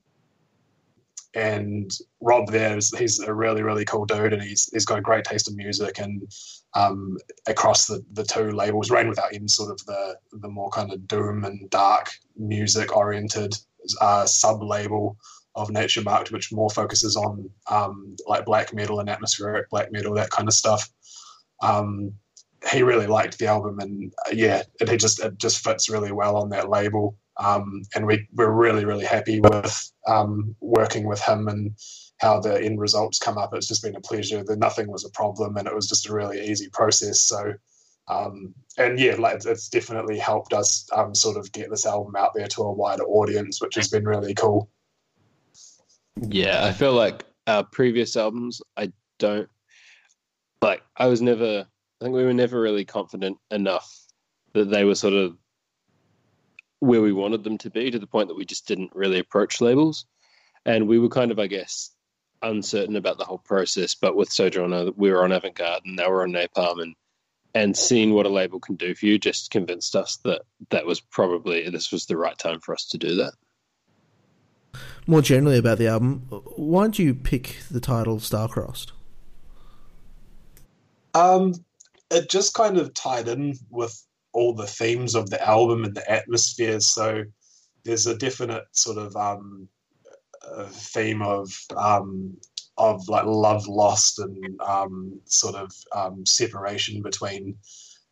and Rob there is he's a really really cool dude, and he's he's got a great taste in music. And um, across the, the two labels, Rain Without End, sort of the the more kind of doom and dark music oriented uh, sub label of Naturmacht, which more focuses on um, like black metal and atmospheric black metal, that kind of stuff. Um, he really liked the album, and uh, yeah, it, it, just it just fits really well on that label. Um, and we we're really really happy with um, working with him and how the end results come up. It's just been a pleasure. That nothing was a problem, and it was just a really easy process. So. Um, and yeah, like it's definitely helped us um, sort of get this album out there to a wider audience, which has been really cool. Yeah, I feel like our previous albums, I don't like. I was never. I think we were never really confident enough that they were sort of where we wanted them to be to the point that we just didn't really approach labels. And we were kind of, I guess, uncertain about the whole process. But with Sojourner, we were on Avant Garde and now we're on Napalm. And, and seeing what a label can do for you just convinced us that that was probably, this was the right time for us to do that more generally about the album, why did you pick the title Starcrossed? Um, it just kind of tied in with all the themes of the album and the atmosphere. So there's a definite sort of um, theme of um, of like love lost and um, sort of um, separation between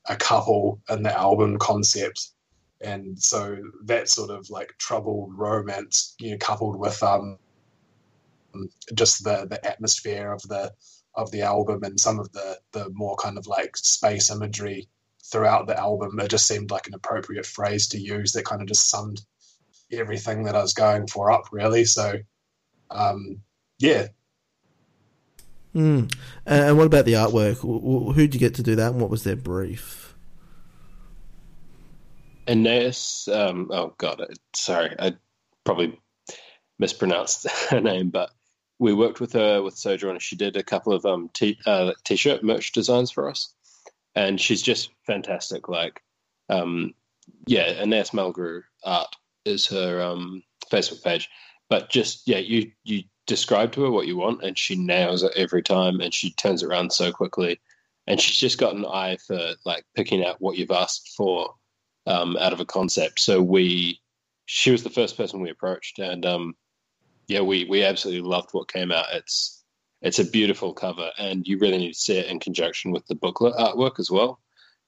a couple in the album concept and so that sort of like troubled romance, you know, coupled with um, just the the atmosphere of the of the album and some of the the more kind of like space imagery throughout the album, it just seemed like an appropriate phrase to use that kind of just summed everything that I was going for up, really. So, um, yeah. Mm. And what about the artwork? Who did you get to do that, and what was their brief? Aeneas, um, oh god, sorry, I probably mispronounced [LAUGHS] her name, but we worked with her with Sojourner. She did a couple of um t uh, t-shirt merch designs for us, and she's just fantastic. Like, um, yeah, Aeneas Malgrew art is her um Facebook page, but just yeah, you you describe to her what you want, and she nails it every time, and she turns it around so quickly, and she's just got an eye for like picking out what you've asked for um, out of a concept. So we, she was the first person we approached, and um, yeah, we we absolutely loved what came out. It's it's a beautiful cover, and you really need to see it in conjunction with the booklet artwork as well.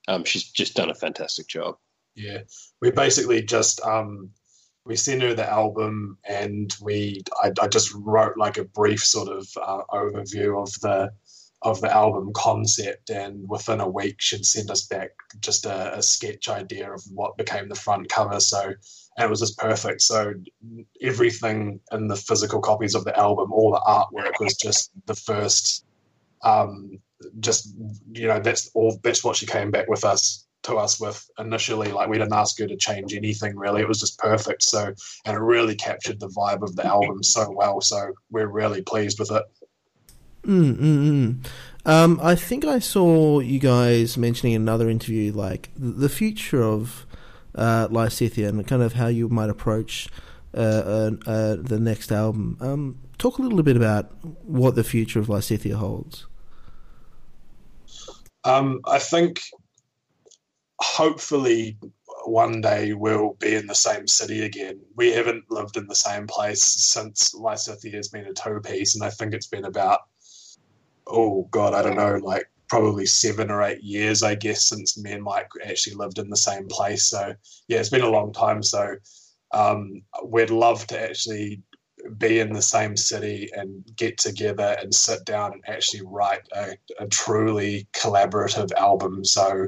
Um, she's just done a fantastic job. Yeah, we basically just um, we sent her the album, and we I, I just wrote like a brief sort of uh, overview of the of the album concept, and within a week she'd send us back just a, a, sketch idea of what became the front cover. So, and it was just perfect. So everything in the physical copies of the album, all the artwork was just the first. Um, just you know, that's all. That's what she came back with us to us with initially. Like we didn't ask her to change anything really. It was just perfect. So and it really captured the vibe of the album so well. So we're really pleased with it. Mm, mm, mm. Um, I think I saw you guys mentioning in another interview like the future of uh, Lysithea and kind of how you might approach uh, uh, the next album. Um, talk a little bit about what the future of Lysithea holds. Um, I think hopefully one day we'll be in the same city again. We haven't lived in the same place since Lysithea has been a two piece, and I think it's been about oh god, I don't know, like probably seven or eight years, I guess, since me and Mike actually lived in the same place. So yeah, it's been a long time. So um, we'd love to actually be in the same city and get together and sit down and actually write a, a truly collaborative album. So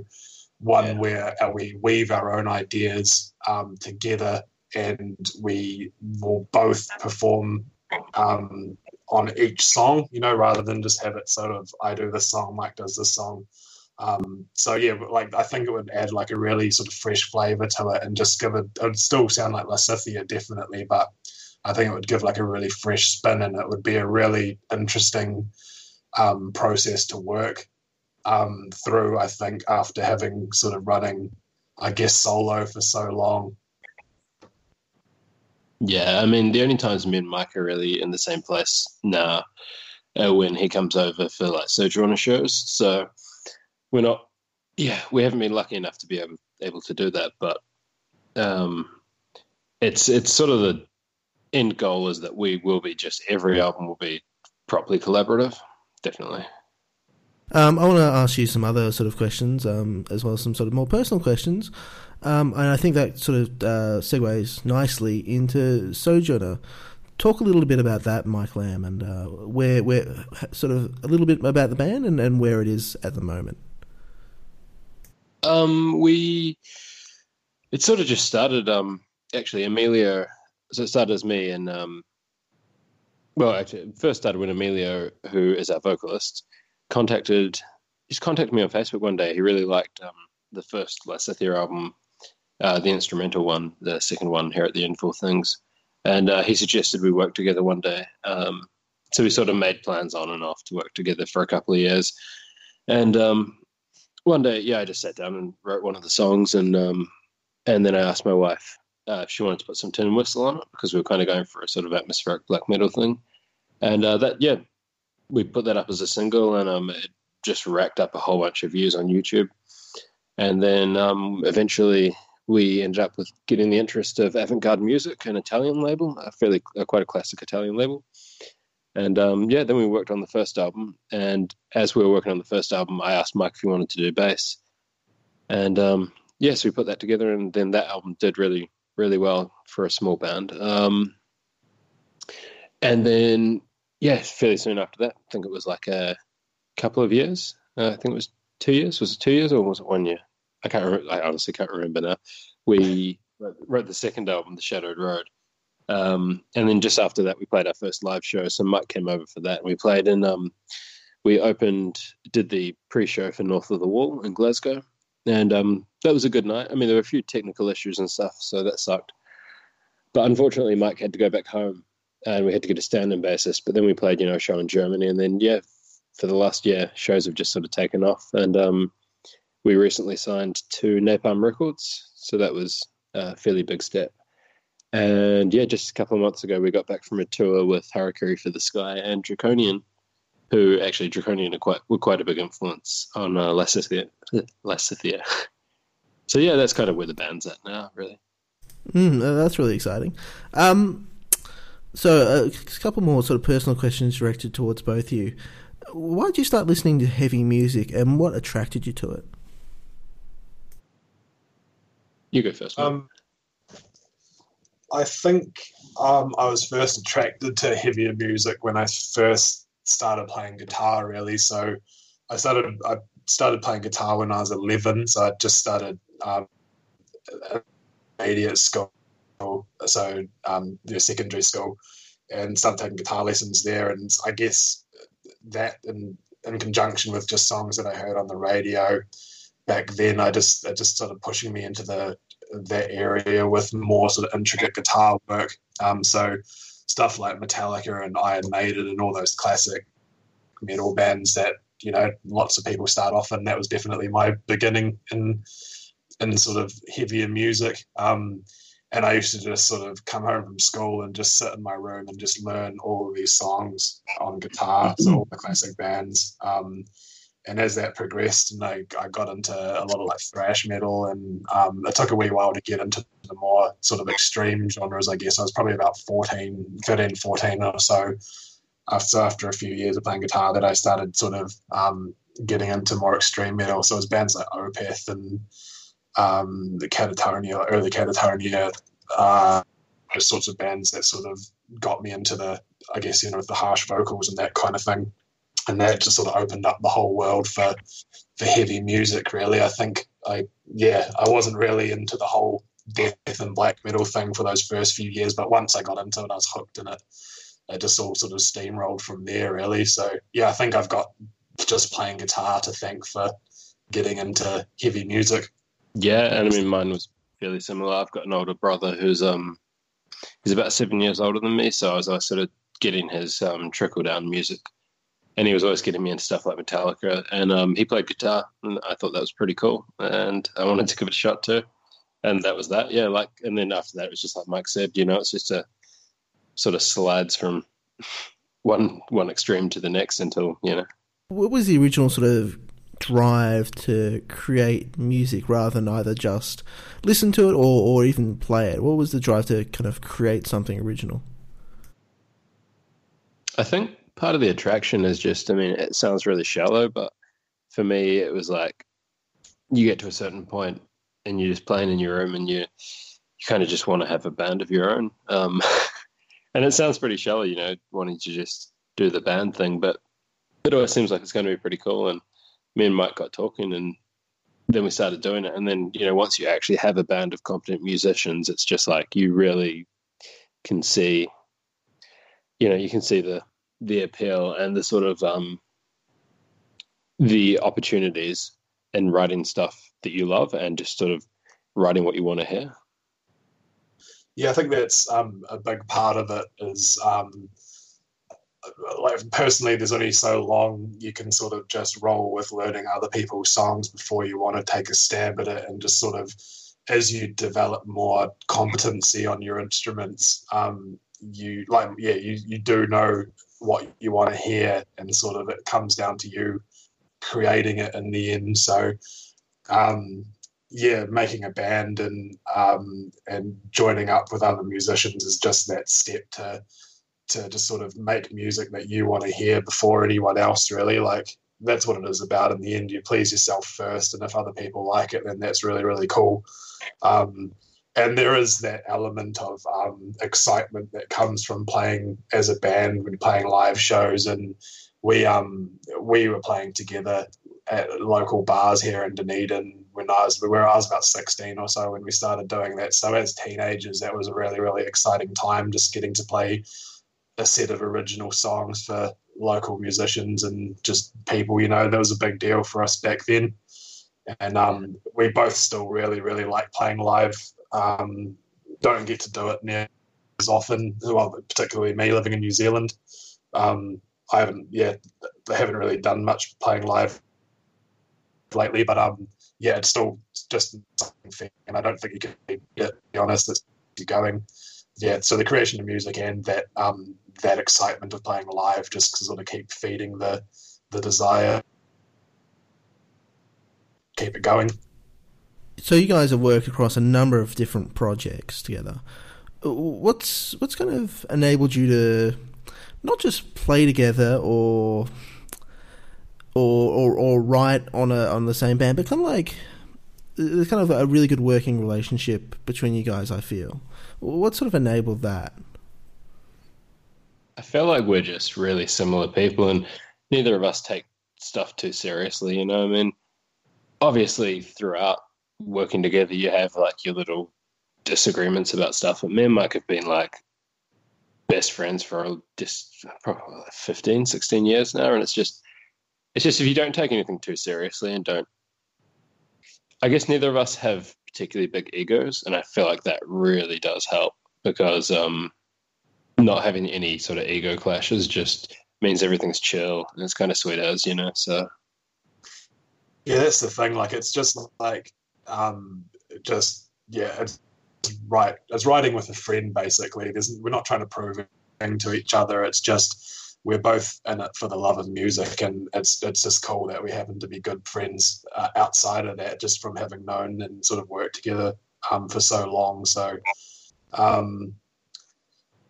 one yeah. where we weave our own ideas um, together and we will both perform um, on each song, you know, rather than just have it sort of I do this song, Mike does this song. Um, so yeah, like I think it would add like a really sort of fresh flavor to it and just give it. It would still sound like Lysithea definitely, but I think it would give like a really fresh spin and it would be a really interesting um, process to work um, through. I think after having sort of running, I guess solo for so long. Yeah, I mean, the only times me and Mike are really in the same place now when he comes over for like Sojourner shows. So we're not, yeah, we haven't been lucky enough to be able, able to do that. But um, it's it's sort of the end goal is that we will be just every album will be properly collaborative. Definitely. Um, I want to ask you some other sort of questions, um, as well as some sort of more personal questions. Um, and I think that sort of uh, segues nicely into Sojourner. Talk a little bit about that, Mike Lamb, and uh, where, where, sort of a little bit about the band and, and where it is at the moment. Um, we, it sort of just started. Um, actually, Amelia. So it started as me, and um, well, actually, first started when Emilio, who is our vocalist, contacted. He's contacted me on Facebook one day. He really liked um, the first Lysithea album uh, the instrumental one, the second one here at the end for things. And uh, he suggested we work together one day. Um, so we sort of made plans on and off to work together for a couple of years. And um, one day, yeah, I just sat down and wrote one of the songs, and um, and then I asked my wife uh, if she wanted to put some tin whistle on it because we were kind of going for a sort of atmospheric black metal thing. And uh, that, yeah, we put that up as a single, and um, it just racked up a whole bunch of views on YouTube. And then um, eventually we ended up with getting the interest of avant-garde music, an Italian label, a fairly uh, quite a classic Italian label. And um, yeah, then we worked on the first album. And as we were working on the first album, I asked Mike if he wanted to do bass. And um, yes, yeah, so we put that together, and then that album did really, really well for a small band. Um, and then, yeah, fairly soon after that, I think it was like a couple of years. Uh, I think it was two years. Was it two years or was it one year? I can't. I honestly can't remember now. We wrote the second album, The Shadowed Road. Um, and then just after that, we played our first live show. So Mike came over for that. And we played in, um, we opened, did the pre show for North of the Wall in Glasgow. And um, that was a good night. I mean, there were a few technical issues and stuff, so that sucked. But unfortunately, Mike had to go back home and we had to get a stand in bassist. But then we played, you know, a show in Germany. And then, yeah, for the last year, shows have just sort of taken off. And um, we recently signed to Napalm Records, so that was a fairly big step. And yeah, just a couple of months ago, we got back from a tour with Harakiri for the Sky and Draconian, who actually Draconian are quite were quite a big influence on uh. Lysithea. [LAUGHS] so yeah, that's kind of where the band's at now, really. Mm, that's really exciting. Um, so uh, a couple more sort of personal questions directed towards both of you. Why did you start listening to heavy music, and what attracted you to it? You go first. Um, I think um, I was first attracted to heavier music when I first started playing guitar. Really, so I started I started playing guitar when I was eleven. So I just started um, at school, so um, secondary school, and started taking guitar lessons there. And I guess that in in conjunction with just songs that I heard on the radio back then, I just it just sort of pushing me into the that area with more sort of intricate guitar work. Um, so stuff like Metallica and Iron Maiden and all those classic metal bands that you know lots of people start off in. That was definitely my beginning in in sort of heavier music. Um, and I used to just sort of come home from school and just sit in my room and just learn all of these songs on guitar, so all the classic bands. Um, and as that progressed, and I, I got into a lot of like thrash metal, and um, it took a wee while to get into the more sort of extreme genres. I guess I was probably about 14, 13, 14 or so. After after a few years of playing guitar, that I started sort of um, getting into more extreme metal. So it was bands like Opeth and um, the Katatonia, early Katatonia, uh, those sorts of bands that sort of got me into the, I guess, you know, the harsh vocals and that kind of thing and that just sort of opened up the whole world for for heavy music. Really, I think I yeah I wasn't really into the whole death and black metal thing for those first few years, but once I got into it, I was hooked in it. It just all sort of steamrolled from there, really. So yeah, I think I've got just playing guitar to thank for getting into heavy music. Yeah, and I mean mine was fairly similar. I've got an older brother who's um he's about seven years older than me, so I was, I sort of getting his um, trickle down music and he was always getting me into stuff like Metallica. And um, he played guitar, and I thought that was pretty cool. And I wanted to give it a shot too. And that was that. Yeah, like, and then after that, it was just like Mike said, you know, it's just a sort of slides from [LAUGHS] one one extreme to the next until you know. What was the original sort of drive to create music rather than either just listen to it or, or even play it? What was the drive to kind of create something original? I think part of the attraction is just, I mean, it sounds really shallow, but for me, it was like you get to a certain point and you're just playing in your room and you you kind of just want to have a band of your own. Um, [LAUGHS] and it sounds pretty shallow, you know, wanting to just do the band thing, but it always seems like it's going to be pretty cool. And me and Mike got talking and then we started doing it. And then, you know, once you actually have a band of competent musicians, it's just like you really can see, you know, you can see the the appeal and the sort of um, the opportunities in writing stuff that you love and just sort of writing what you want to hear. Yeah, I think that's um, a big part of it. Is um, like personally, there's only so long you can sort of just roll with learning other people's songs before you want to take a stab at it, and just sort of as you develop more competency on your instruments, um, you like yeah, you you do know what you want to hear, and sort of it comes down to you creating it in the end. So, um, yeah, making a band and um, and joining up with other musicians is just that step to to just sort of make music that you want to hear before anyone else. Really, like that's what it is about. In the end, you please yourself first, and if other people like it, then that's really really cool. Um, and there is that element of um, excitement that comes from playing as a band when playing live shows and we um we were playing together at local bars here in Dunedin when I was where I was about 16 or so when we started doing that so as teenagers that was a really really exciting time just getting to play a set of original songs for local musicians and just people you know that was a big deal for us back then and um, we both still really really like playing live um, don't get to do it near as often. Well, particularly me living in New Zealand. Um, I haven't, yeah, they haven't really done much playing live lately, but um, yeah, it's still just something, and I don't think you can be, be honest. It's going, yeah. So the creation of music and that um, that excitement of playing live just sort of keep feeding the the desire, keep it going so you guys have worked across a number of different projects together. What's what's kind of enabled you to not just play together or or or, or write on a on the same band, but kind of like there's kind of a really good working relationship between you guys. I feel. What sort of enabled that? I feel like we're just really similar people, and neither of us take stuff too seriously. You know, I mean, obviously throughout working together, you have like your little disagreements about stuff. But me and Mike have been like best friends for just probably 15, 16 years now. And it's just, it's just if you don't take anything too seriously and don't I guess neither of us have particularly big egos, and I feel like that really does help because um, not having any sort of ego clashes just means everything's chill and it's kind of sweet as you know. So yeah, that's the thing. Like, it's just like, um, just yeah, it's right. It's writing with a friend basically. We're not trying to prove anything to each other. It's just we're both in it for the love of music, and it's it's just cool that we happen to be good friends uh, outside of that, just from having known and sort of worked together um, for so long. So, um,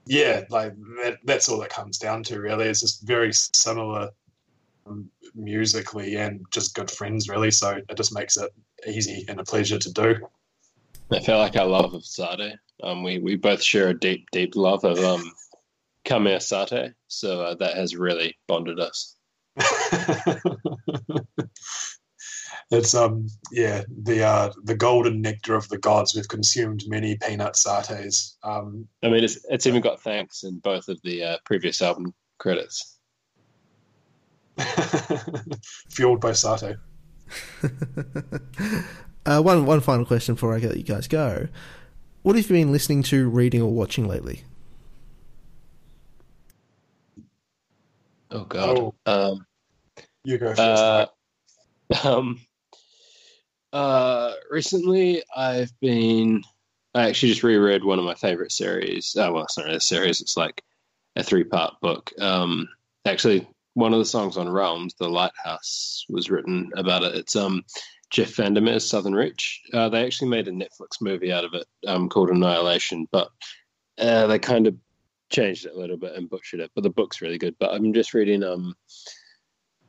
yeah, like that, that's all it comes down to. Really, it's just very similar um, musically and just good friends, really. So it just makes it easy and a pleasure to do. I feel like our love of Sade. Um, we we both share a deep, deep love of um, Khmer Sate, so uh, that has really bonded us. [LAUGHS] it's um yeah the uh the golden nectar of the gods. We've consumed many peanut satés. Um, I mean, it's it's even got thanks in both of the uh, previous album credits. [LAUGHS] Fueled by sate. [LAUGHS] uh, one one final question before I let you guys go. What have you been listening to, reading, or watching lately? Oh God. Oh. Um, you go first. Uh, [LAUGHS] um, uh, recently, I've been. I actually just reread one of my favorite series. Uh, well, it's not really a series. It's like a three-part book. Um, actually, one of the songs on Realms, "The Lighthouse," was written about it. It's um, Jeff VanderMeer's Southern Reach. Uh, they actually made a Netflix movie out of it um, called Annihilation, but uh, they kind of changed it a little bit and butchered it. But the book's really good. But I'm just reading um,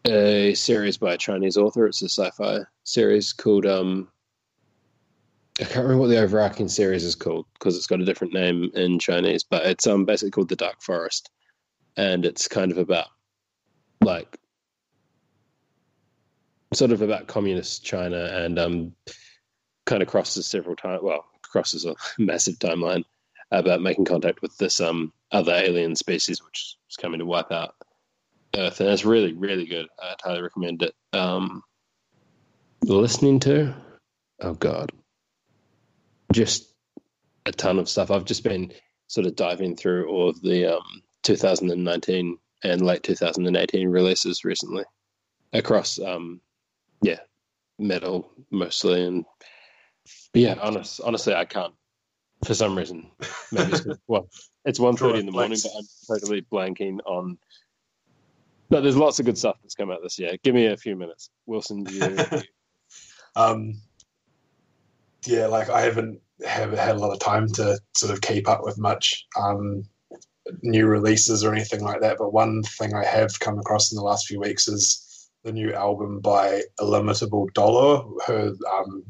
a series by a Chinese author. It's a sci-fi series called um, I can't remember what the overarching series is called because it's got a different name in Chinese, but it's um basically called The Dark Forest, and it's kind of about like sort of about communist China and um kind of crosses several times. Well, crosses a [LAUGHS] massive timeline about making contact with this um other alien species which is coming to wipe out Earth, and it's really really good. I'd highly recommend it. Um, listening to, oh god, just a ton of stuff. I've just been sort of diving through all of the um, 2019 and late 2018 releases recently across, um, yeah, metal mostly. And yeah, honest, honestly, I can't for some reason. Maybe it's, well, it's 1.30 in the morning, but I'm totally blanking on. But there's lots of good stuff that's come out this year. Give me a few minutes, Wilson. You, [LAUGHS] um, yeah, like I haven't have had a lot of time to sort of keep up with much um, new releases or anything like that. But one thing I have come across in the last few weeks is the new album by Illimitable Dolor. Her um,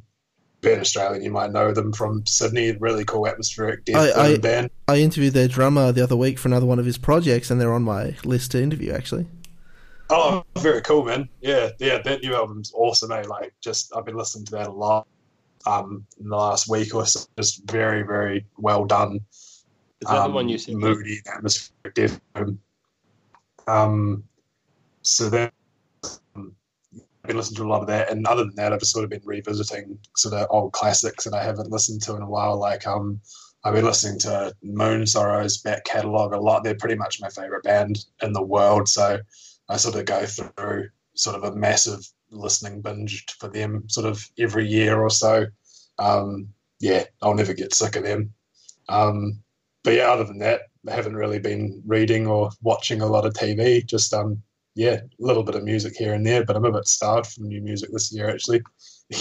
being Australian, you might know them from Sydney. Really cool atmospheric death I, I, band. I interviewed their drummer the other week for another one of his projects, and they're on my list to interview. Actually. Oh, very cool, man. Yeah, yeah, that new album's awesome. Eh? Like, just I've been listening to that a lot um, in the last week or so. Just very, very well done. Is that um, the one you said? Moody, atmospheric death. Um, so that um, I've been listening to a lot of that, and other than that, I've sort of been revisiting sort of old classics that I haven't listened to in a while. Like um, I've been listening to Moonsorrow's back catalogue a lot. They're pretty much my favorite band in the world. So I sort of go through sort of a massive listening binge for them sort of every year or so. Um, yeah, I'll never get sick of them. Um, but yeah, other than that, I haven't really been reading or watching a lot of TV. Just um, yeah, a little bit of music here and there. But I'm a bit starved from new music this year, actually. [LAUGHS]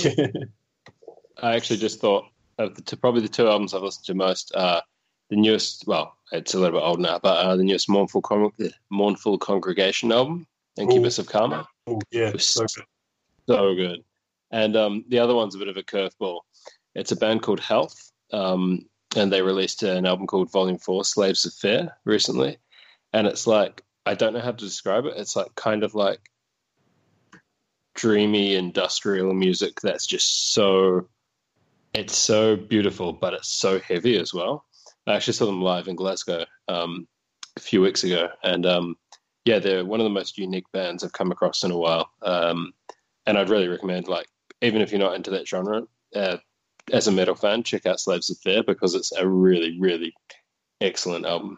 I actually just thought of the, probably the two albums I've listened to most. are the newest, well, it's a little bit old now, but uh, the newest Mournful, Con- Mournful Congregation album, Incubus Ooh. of Karma. Oh, yeah, so good. So good. And um, the other one's a bit of a curveball. It's a band called Health, um, and they released an album called Volume 4, Slaves of Fear, recently. And it's like, I don't know how to describe it. It's like kind of like dreamy industrial music that's just so it's so beautiful, but it's so heavy as well. I actually saw them live in Glasgow um, a few weeks ago, and um, yeah, they're one of the most unique bands I've come across in a while. Um, and I'd really recommend like even if you're not into that genre, uh, as a metal fan, check out Slaves of Fear because it's a really, really excellent album.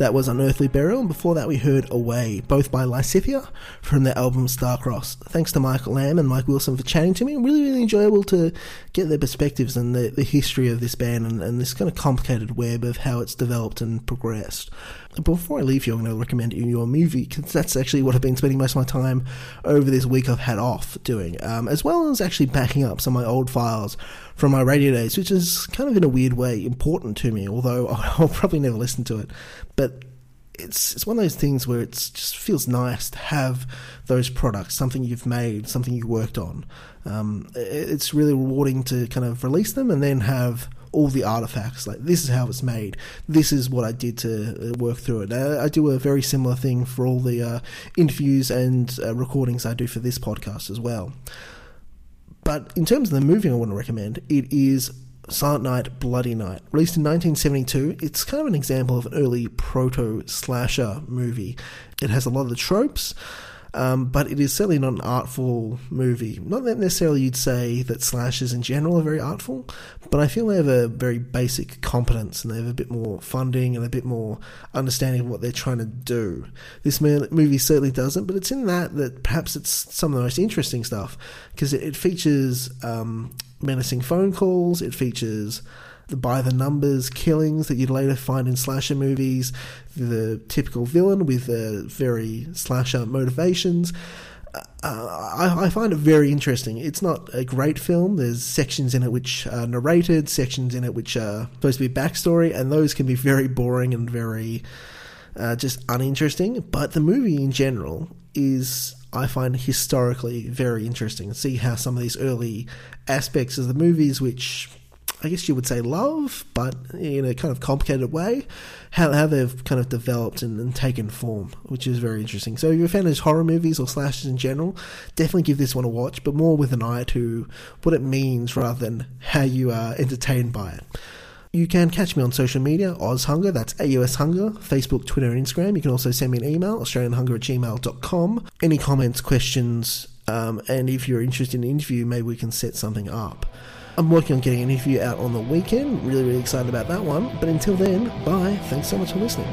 That was Unearthly Burial, and before that we heard Away, both by Lysithea from their album Starcross. Thanks to Michael Lamb and Mike Wilson for chatting to me. Really, enjoyable to get their perspectives and the, the history of this band and, and this kind of complicated web of how it's developed and progressed. Before I leave you, I'm going to recommend you a movie because that's actually what I've been spending most of my time over this week I've had off doing, um, as well as actually backing up some of my old files from my radio days, which is kind of in a weird way important to me, although [LAUGHS] I'll probably never listen to it. But it's it's one of those things where it just feels nice to have those products, something you've made, something you worked on. Um, it's really rewarding to kind of release them and then have all the artifacts. Like this is how it's made. This is what I did to uh, work through it. I, I do a very similar thing for all the uh, interviews and uh, recordings I do for this podcast as well. But in terms of the movie I want to recommend, it is Silent Night, Bloody Night. Released in 1972, it's kind of an example of an early proto slasher movie. It has a lot of the tropes, um, but it is certainly not an artful movie. Not that necessarily you'd say that slashers in general are very artful, but I feel they have a very basic competence and they have a bit more funding and a bit more understanding of what they're trying to do. This movie certainly doesn't, but it's in that that perhaps it's some of the most interesting stuff because it, it, features um, menacing phone calls, it features the by the numbers killings that you'd later find in slasher movies, the typical villain with uh, very slasher motivations. Uh, I, I, find it very interesting. It's not a great film. There's sections in it which are narrated, sections in it which are supposed to be backstory, and those can be very boring and very uh, just uninteresting. But the movie in general is, I find, historically very interesting. See how some of these early aspects of the movies, which I guess you would say love, but in a kind of complicated way, how, how they've kind of developed and, and, taken form, which is very interesting. So if you're a fan of horror movies or slashers in general, definitely give this one a watch, but more with an eye to what it means rather than how you are entertained by it. You can catch me on social media, Oz Hunger, that's AUS Hunger, Facebook, Twitter, and Instagram. You can also send me an email, australianhunger at gmail.com. Any comments, questions, um, and if you're interested in an interview, maybe we can set something up. I'm working on getting an interview out on the weekend. Really, really excited about that one. But until then, bye. Thanks so much for listening.